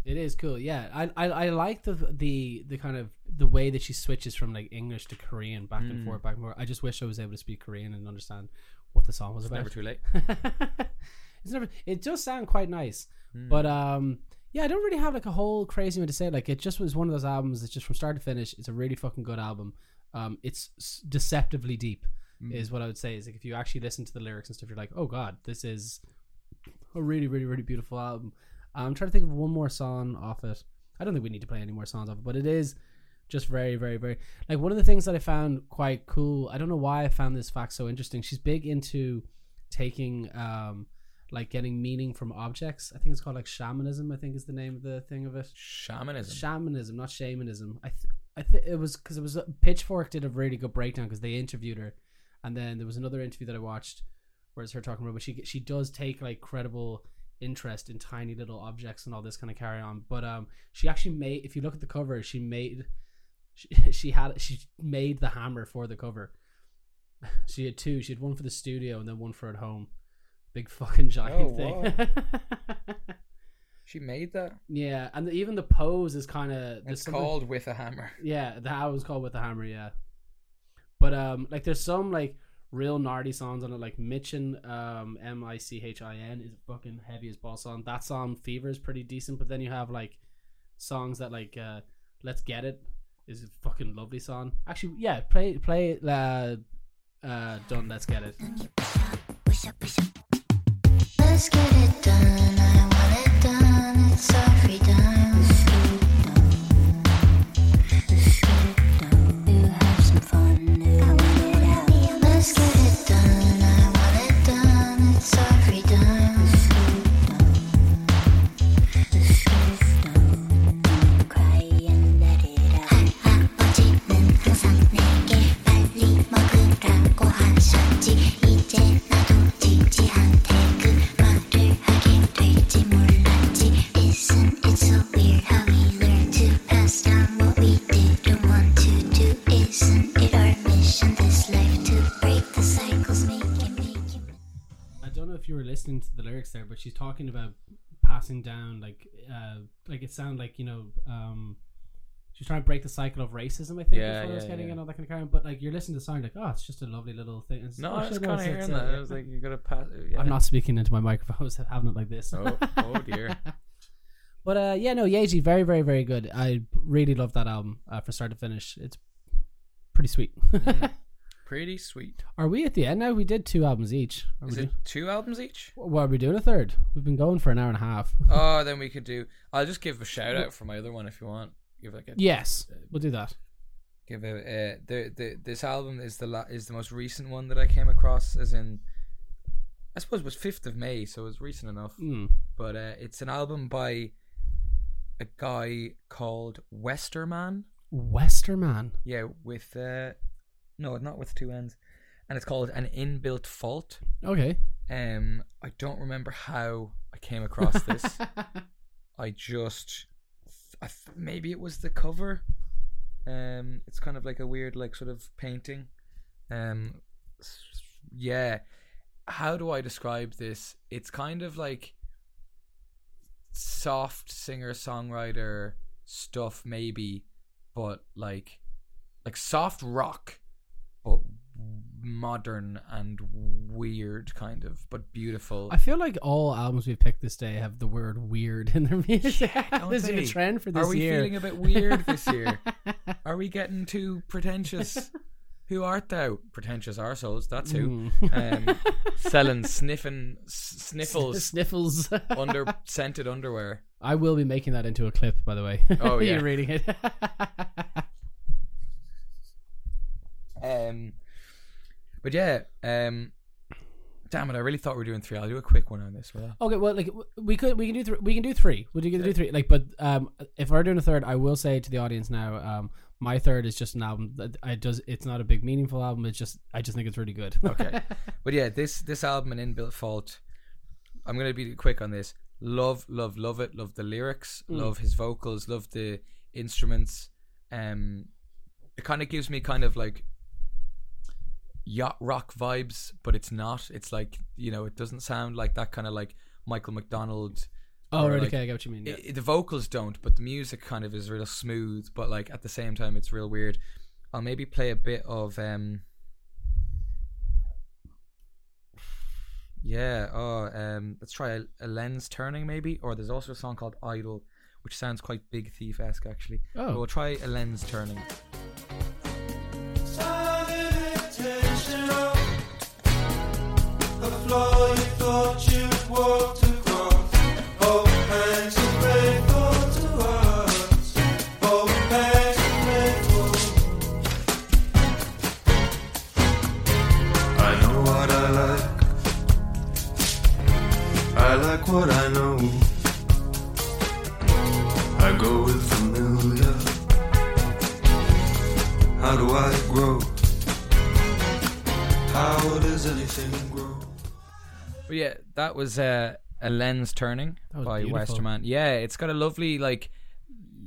It is cool. Yeah, I, I, I like the the the kind of the way that she switches from like English to Korean back mm. and forth, back and forth. I just wish I was able to speak Korean and understand what the song was it's about. Never too late. it's never. It does sound quite nice, but um, yeah, I don't really have like a whole crazy one to say. Like, it just was one of those albums that's just from start to finish. It's a really fucking good album. Um, it's deceptively deep, is what I would say. Is like if you actually listen to the lyrics and stuff, you're like, oh god, this is a really, really, really beautiful album. I'm trying to think of one more song off it. I don't think we need to play any more songs off it, but it is just very, very, very like one of the things that I found quite cool. I don't know why I found this fact so interesting. She's big into taking um like getting meaning from objects. I think it's called like shamanism. I think is the name of the thing of it. Shamanism. Shamanism, not shamanism. I th- I think it was because it was Pitchfork did a really good breakdown because they interviewed her, and then there was another interview that I watched where it's her talking about, but she she does take like credible interest in tiny little objects and all this kind of carry on. But um, she actually made. If you look at the cover, she made. She, she had she made the hammer for the cover. She had two. She had one for the studio and then one for at home. Big fucking giant Oh, thing. She made that. yeah, and even the pose is kind of. It's called with a hammer. Yeah, the how was called with the hammer. Yeah, but um, like there's some like real gnarly songs on it, like Michin, um, M I C H I N is fucking heavy as balls song. That song Fever is pretty decent, but then you have like songs that like uh, Let's Get It is a fucking lovely song. Actually, yeah, play play uh, uh, done. Let's get it. Let's get it done. I want it done. It's our free lyrics there, but she's talking about passing down like uh like it sounded like you know um she's trying to break the cycle of racism. I think Yeah, is what I was yeah, getting yeah. and all that kind of on. But like you're listening to the song, like oh, it's just a lovely little thing. It's, No, oh, I was shit, no, kind of hearing that. I was like, you gotta pass. Yeah. I'm not speaking into my microphone. I was having it like this. Oh, oh dear. But uh, yeah, no, Yaeji, very, very, very good. I really love that album uh, from start to finish. It's pretty sweet. Pretty sweet. Are we at the end now? We did two albums each. Are Is we it do- two albums each? What are we doing a third? We've been going for an hour and a half. Oh, then we could do. I'll just give a shout out for my other one if you want. Give like a yes, we'll do that. give a uh, the the this album is the la- is the most recent one that I came across as in I suppose it was 5th of May so it's recent enough Mm. but uh, it's an album by a guy called Westerman Westerman. yeah with uh no not with two ends and it's called an inbuilt fault Okay. um I don't remember how I came across this I just I th- maybe it was the cover. Um, it's kind of like a weird, like sort of painting. Um, yeah. How do I describe this? It's kind of like soft singer songwriter stuff, maybe, but like like soft rock, modern and weird, kind of, but beautiful. I feel like all albums we've picked this day have the word weird in their music. don't There's a trend for this Are we year. feeling a bit weird this year? Are we getting too pretentious? who art thou? Pretentious arseholes, that's who. Mm. Um, selling sniffing s- sniffles Sniffles. under scented underwear. I will be making that into a clip, by the way. Oh, yeah. You're reading it. Um, but yeah, um, damn it! I really thought we were doing three. I'll do a quick one on this. Will I? Okay, well, like we could, we can do, three. we can do three. We can do three. Like, but um, if we're doing a third, I will say to the audience now, um, my third is just an album that I does. It's not a big meaningful album. It's just, I just think it's really good. Okay, but yeah, this this album, an inbuilt fault. I'm gonna be quick on this. Love, love, love it. Love the lyrics. Love his vocals. Love the instruments. Um, it kind of gives me kind of like yacht rock vibes, but it's not. It's like you know, it doesn't sound like that kind of like Michael McDonald. Oh, right. like- okay, I get what you mean. Yeah. i- the vocals don't, but the music kind of is real smooth. But like at the same time, it's real weird. I'll maybe play a bit of um. Yeah. Oh. Um. Let's try a, a lens turning maybe, or there's also a song called Idol, which sounds quite Big Thief esque actually. Oh. But we'll try a lens turning. How do I grow? How does anything? But yeah, that was uh, a lens turning by beautiful. Westerman. Yeah, it's got a lovely like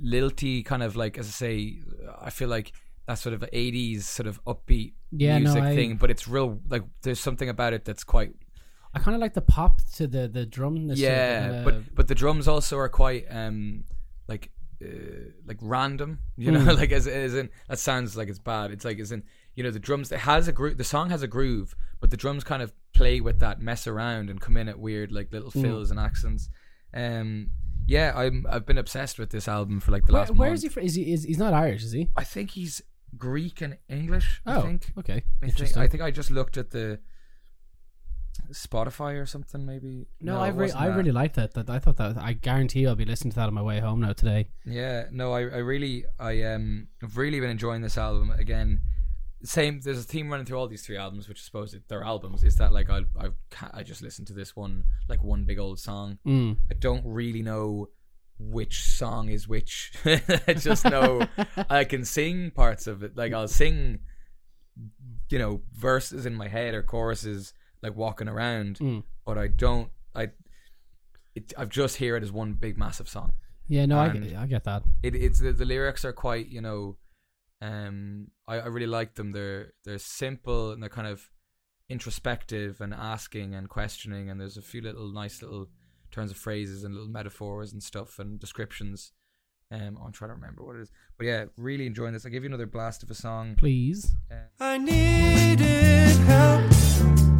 lilty kind of like as I say, I feel like that sort of '80s sort of upbeat Yeah, no, music I- thing, but it's real like there's something about it that's quite I kind of like the pop to the the drumness. yeah, kinda, but but the drums also are quite um like uh, like random, you know, Mm. like as as in that sounds like it's bad. It's like as in you know the drums it has a groove. The song has a groove, but the drums kind of play with that, mess around, and come in at weird like little Mm. fills and accents. Um, yeah, I'm I've been obsessed with this album for like the Where, last. where month. is he from? Is he? Is he's not Irish? Is he? I think he's Greek and English. I Oh, think. okay, I think, interesting. I think I just looked at the Spotify or something. Maybe No, I it re- I that. really liked that. That I thought that I guarantee I'll be listening to that on my way home now today. Yeah, no, I, I really, I um, have really been enjoying this album again. Same, there's a theme running through all these three albums, which I suppose they're albums. Is that like I, I, I just listen to this one like one big old song. Mm. I don't really know which song is which. I just know I can sing parts of it. Like I'll sing, you know, verses in my head or choruses, like walking around. Mm. But I don't. I, it, I've just hear it as one big massive song Yeah, no, I, get- I get that. it, it's the, the lyrics are quite you know um I, I really like them. They're they're simple and they're kind of introspective and asking and questioning and there's a few little nice little turns of phrases and little metaphors and stuff and descriptions. Um i'm trying to remember what it is. But yeah really enjoying this. I'll give you another blast of a song. Please. I needed help. Help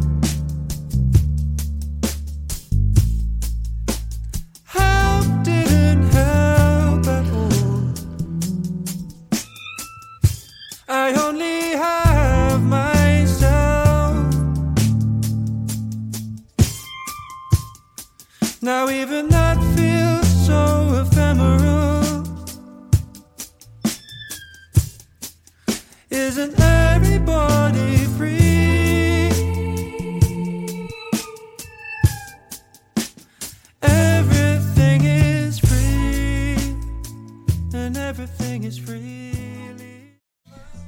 even that feels so ephemeral. Isn't everybody free? Everything is free, and everything is freely.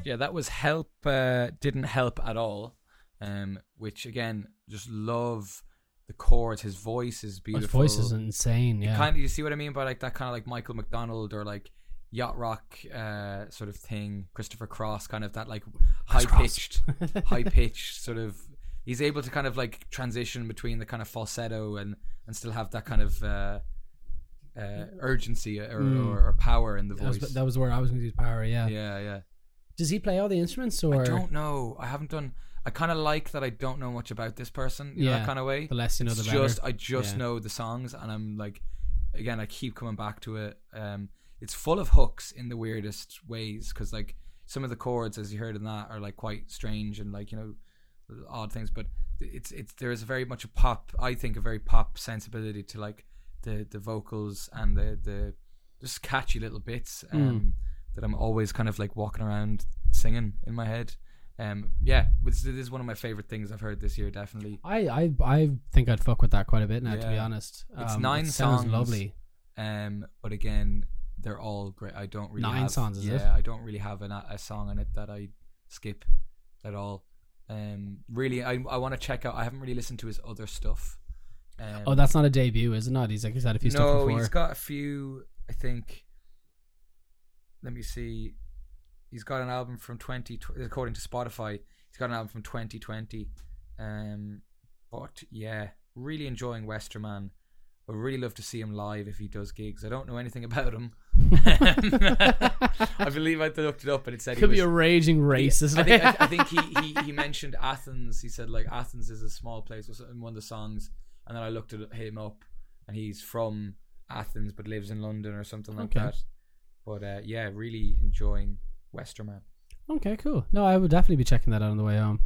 yeah that was help uh didn't help at all um which again just love the chords his voice is beautiful. His voice is insane. Yeah. kind of you see what I mean by like that kind of like Michael McDonald or like yacht rock uh sort of thing Christopher Cross kind of that like high pitched high pitched sort of he's able to kind of like transition between the kind of falsetto and and still have that kind of uh uh urgency or, Mm. or, or power in the that, was, voice that was where I was going to use power. Yeah. yeah yeah Does he play all the instruments or I don't know I haven't done I kind of like that I don't know much about this person you know Yeah, that kind of way the less you know, It's the better. just I just Yeah. know the songs and I'm like again I keep coming back to it um it's full of hooks in the weirdest ways because like some of the chords as you heard in that are like quite strange and like you know odd things but it's it's there is very much a pop I think a very pop sensibility to like the the vocals and the the just catchy little bits Hmm. um that I'm always kind of like walking around singing in my head um yeah this, this is one of my favorite things I've heard this year definitely I, I I think I'd fuck with that quite a bit now. To be Yeah. honest, It's Um, nine it sounds songs. lovely. Um, but again, they're all great. I don't really Nine have, songs, is yeah, it? I don't really have an, a song on it that I skip at all. Um, really, I I want to check out. I haven't really listened to his other stuff. Um, Oh, that's not a debut, is it not? He's like he's had a few stuff no, he's got a few. I think. Let me see. He's got an album from twenty. According to Spotify, he He's got an album from 2020. Um, but yeah, really enjoying Westerman. I really love to see him live if he does gigs. I don't know anything about him. I believe I looked it up, and it said It Could he be a raging racist. I think, I, I think he, he, he mentioned Athens. He said like Athens is a small place or something in one of the songs, and then I looked at him up, and he's from Athens but lives in London or something like Okay. that. But uh, yeah, really enjoying Westerman. Okay, cool. No, I would definitely be checking that out on the way home.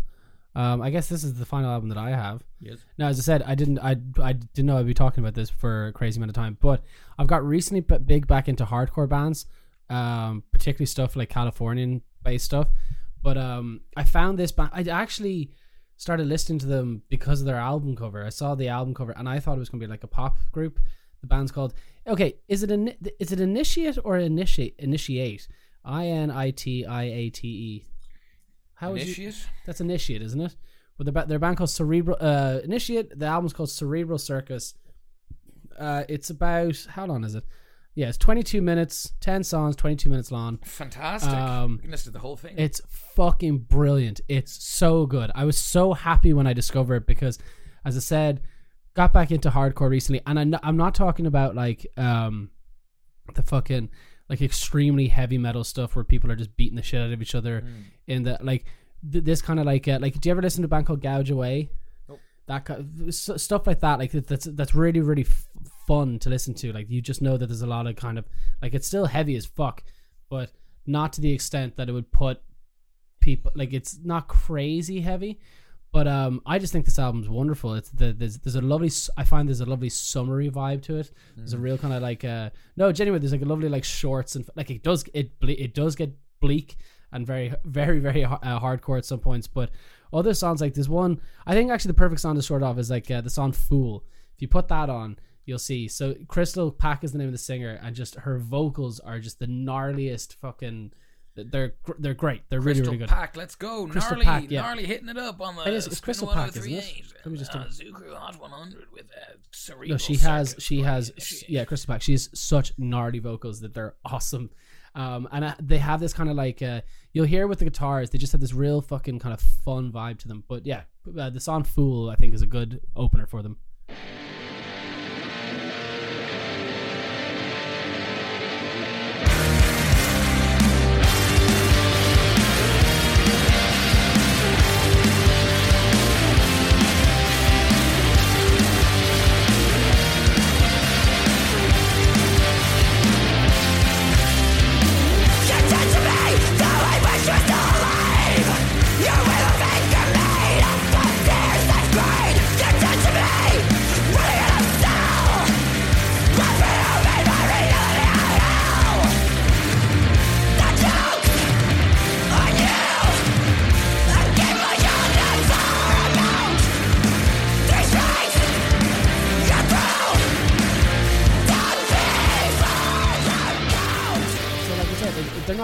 Um, I guess this is the final album that I have. Yes. Now, as I said, I didn't, I, I didn't know I'd be talking about this for a crazy amount of time, but I've got recently b- big back into hardcore bands, um, particularly stuff like Californian based stuff. But um, I found this band. I actually started listening to them because of their album cover. I saw the album cover and I thought it was going to be like a pop group. The band's called. Okay, is it an is it initiate or initiate initiate? I N I T I A T E. How would you? That's Initiate, isn't it? Well, their, ba- their band called Cerebral. Uh, Initiate. The album's called Cerebral Circus. Uh, it's about how long is it? Yeah, it's 22 minutes, 10 songs, 22 minutes long. Fantastic. Um, we can listen to the whole thing. It's fucking brilliant. It's so good. I was so happy when I discovered it because, as I said, got back into hardcore recently, and I'm not, I'm not talking about like um, the fucking like extremely heavy metal stuff where people are just beating the shit out of each other. In the like th- this kind of like uh, like, do you ever listen to a band called Gouge Away? That kind s- stuff like that, like that's that's really really f- fun to listen to. Like you just know that there's a lot of kind of like it's still heavy as fuck, but not to the extent that it would put people like it's not crazy heavy but um i just think this album's wonderful. It's the there's, there's a lovely I find there's a lovely summery vibe to it. There's a real kind of like uh no genuine there's like a lovely like shorts and like it does it ble- it does get bleak and very very very uh, hardcore at some points. But other songs like this one i think actually the perfect song to start off is like uh, the song fool. If you put that on you'll see. So crystal pak is the name of the singer and just her vocals are just the gnarliest fucking they're they're great they're really Crystal really good Pack, let's go. Crystal gnarly, Pack, yeah. gnarly hitting it up on the It is- it's Crystal Pak, isn't it? Let me just Uh, Zucru Hot 100 with uh, cerebral no she has circuit she has initiate. yeah crystal pak she has such gnarly vocals that they're awesome um and uh, they have this kind of like uh you'll hear with the guitars they just have this real fucking kind of fun vibe to them but yeah uh, the song fool i think is a good opener for them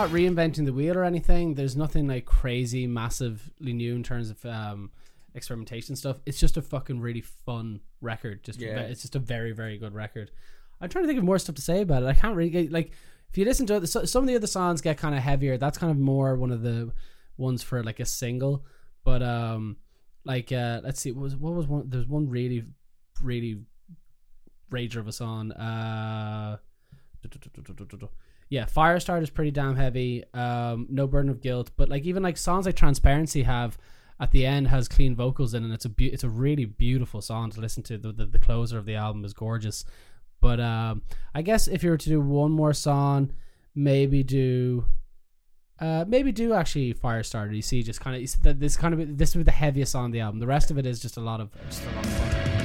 not reinventing the wheel or anything. There's nothing like crazy, massively new in terms of um, experimentation stuff. It's just a fucking really fun record. Just Yeah. it's just a very very good record. I'm trying to think of more stuff to say about it. I can't really get, like if you listen to it. so- Some of the other songs get kind of heavier. That's kind of more one of the ones for like a single. But um, like uh, let's see, what was what was one? There's one really really rager of a song. Uh, yeah, Firestarter is pretty damn heavy. Um, no burden of guilt, but like even like songs like Transparency have at the end has clean vocals in, and it's a be- it's a really beautiful song to listen to. The, the the closer of the album is gorgeous, but um, I guess if you were to do one more song, maybe do. Uh, maybe do actually Firestarter. You see, just kind of this kind of this would be the heaviest song on the album. The rest of it is just a lot of just a lot of fun.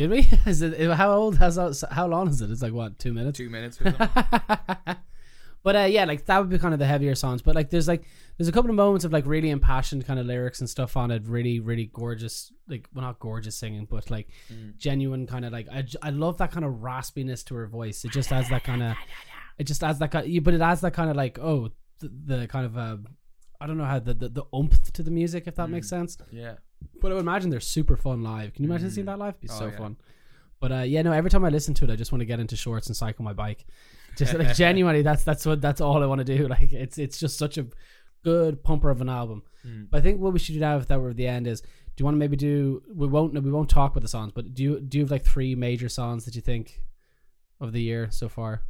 Did we? Is it how old? Has how long is it? It's like what two minutes. Two minutes. But uh, yeah, like that would be kind of the heavier songs. But like, there's like there's a couple of moments of like really impassioned kind of lyrics and stuff on it. Really, really gorgeous. Like, well, not gorgeous singing, but like genuine kind of like I, I love that kind of raspiness to her voice. It just adds that kind of. It just adds that kind. Of, But it adds that kind of like oh the, the kind of uh, I don't know how the, the the oomph to the music if that makes sense. yeah. But I would imagine they're super fun live. Can you imagine seeing that live? It'd be Oh, so yeah. fun. But uh, yeah, no. Every time I listen to it, I just want to get into shorts and cycle my bike. Just like genuinely, that's that's what that's all I want to do. Like it's it's just such a good pumper of an album. Hmm. But I think what we should do now, if that were the end, is do you want to maybe do? We won't. We won't talk about the songs. But do you do you have like three major songs that you think of the year so far?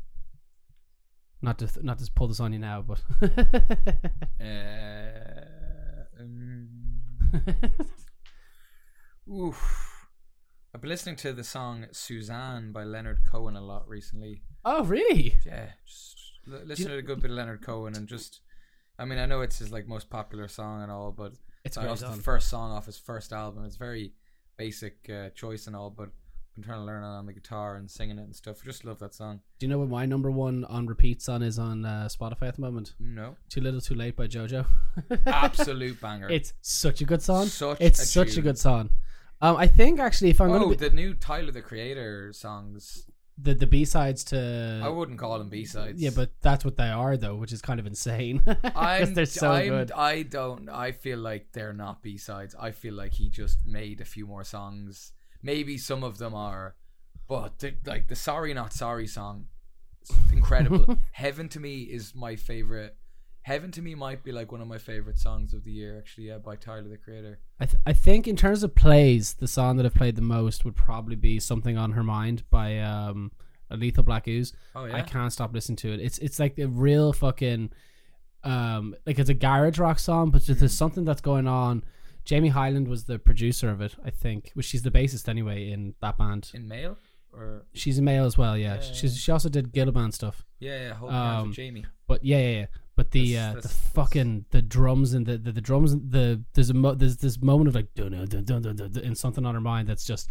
Not to not to pull this on you now, but Uh, um, oof. I've been listening to the song Suzanne by Leonard Cohen a lot recently. oh really? Yeah, just l- listen to a good bit of Leonard Cohen and just. I mean, I know it's his like most popular song and all, but It's also the first song off his first album. It's very basic uh, choice and all, but been trying to learn it on the guitar and singing it and stuff. I just love that song. Do you know what my number one on repeat song is on uh, Spotify at the moment? No, Too Little Too Late by JoJo. absolute banger. It's such a good song. Such it's a such a good song. Um, I think actually, if I'm oh, gonna be, the new Tyler the Creator songs. the the B sides to I wouldn't call them B sides. yeah, but that's what they are though, which is kind of insane I'm, they're so I'm, good. I don't. I feel like they're not B sides. I feel like he just made a few more songs. Maybe some of them are, but the, like the "Sorry Not Sorry" song, is incredible. Heaven to me is my favorite. Heaven to me might be like one of my favorite songs of the year. Actually, yeah, by Tyler the Creator. I th- I think in terms of plays, the song that I've played the most would probably be "Something on Her Mind" by um, Lethal Black Ooze. Oh yeah. I can't stop listening to it. It's it's like a real fucking um like it's a garage rock song, but there's something that's going on. Jamie Highland was the producer of it, I think. Which she's the bassist anyway in that band. In male or She's a male as well, yeah. Yeah, She's she also did Gilla Band stuff. yeah, yeah. Hold Um, with Jamie. But yeah, yeah, yeah. But the That's- uh, that's- the fucking the drums and the, the, the drums the there's a mo- there's this moment of like dun dun dun dun dun dun dun and something on her mind that's just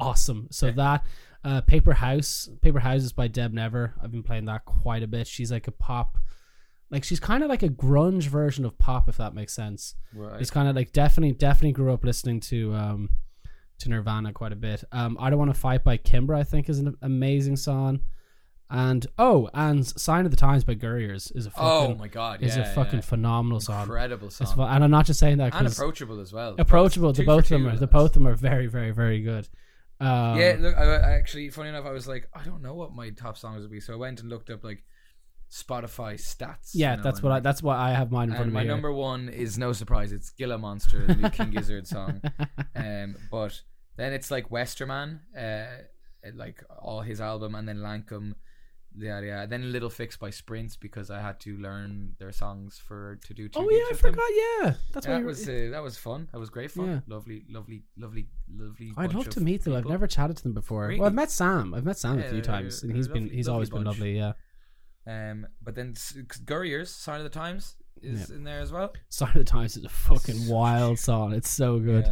awesome. So that uh, Paper House Paper Houses by Deb Never. I've been playing that quite a bit. She's like a pop, like she's kind of like a grunge version of pop, if that makes sense. Right. It's kind of like definitely definitely grew up listening to um to Nirvana quite a bit. Um, I don't want to fight by Kimbra. I think is an amazing song. And oh, and Sign of the Times by Gurriers is a fucking oh my god! is yeah, a fucking yeah. phenomenal song. incredible song. Fu- and I'm not just saying that and approachable as well. approachable. The both of them are the both of them are very very very good. Um, Yeah, look, I, I actually, funny enough, I was like, I don't know what my top songs would be, so I went and looked up like Spotify stats. yeah, you know, that's what I that's what I have mine in front of my me. here. number one is no surprise. It's Gila Monster, the new King Gizzard song. Um, but then it's like Westerman, uh, like all his album, and then Lankum, yeah, yeah. Then Little Fix by Sprints because I had to learn their songs for to do. Oh yeah, I with them. forgot. Yeah, that's That was uh, that was fun. That was great fun. Yeah. Lovely, lovely, lovely, lovely. I'd love to meet them. I've never chatted to them before. Really? Well, I've met Sam. I've met Sam a few times, and he's been he's lovely always been lovely. Yeah. Um, but then Gurriers, Sign of the Times, is in there as well. Sign of the Times is a fucking wild song. It's so good.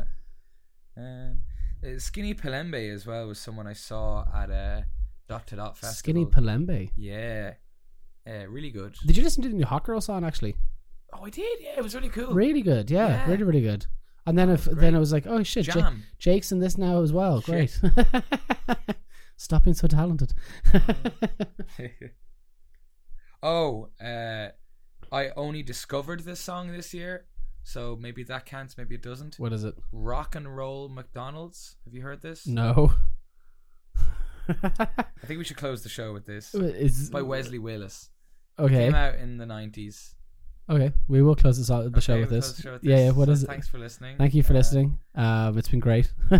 Yeah. Um, uh, Skinny Pelembe as well was someone I saw at a Dot to Dot festival. Skinny Pelembe. Yeah, uh, really good. Did you listen to the new Hot Girl song actually? Oh, I did. Yeah, it was really cool. Really good. Yeah, Yeah. really really good. And then if then. I was like, oh shit, Jam. Jake's in this now as well. Shit. Great. Stop being so talented. oh, uh, I only discovered this song this year, so maybe that counts. Maybe it doesn't. what is it? Rock and Roll McDonald's. Have you heard this? No. I think we should close the show with this. is By Wesley Willis. okay. Came out in the nineties. Okay, we will close this out, the show with we'll this. show with yeah, this. yeah. What So is it? Thanks for listening. Thank you for Uh, listening. Um, it's been great.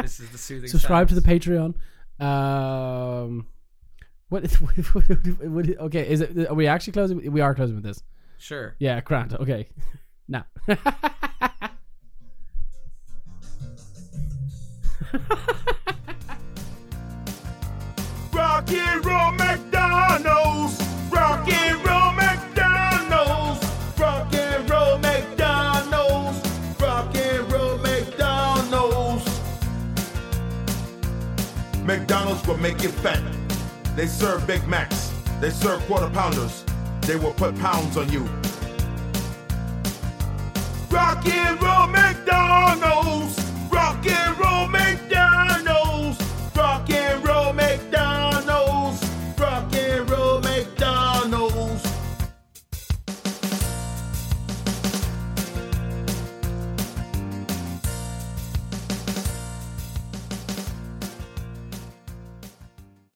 This is the soothing. Subscribe to the. Patreon. Um, what, what, what, what- okay, is it? Are we actually closing? We are closing with this. Sure. Yeah, Grant. Okay, now. Rock and roll McDonald's. Rock and roll McDonald's. Rock and roll McDonald's. Rock and roll McDonald's. McDonald's will make you fat. They serve Big Macs, they serve quarter pounders, they will put pounds on you. Rock and roll McDonald's, rock and roll McDonald's.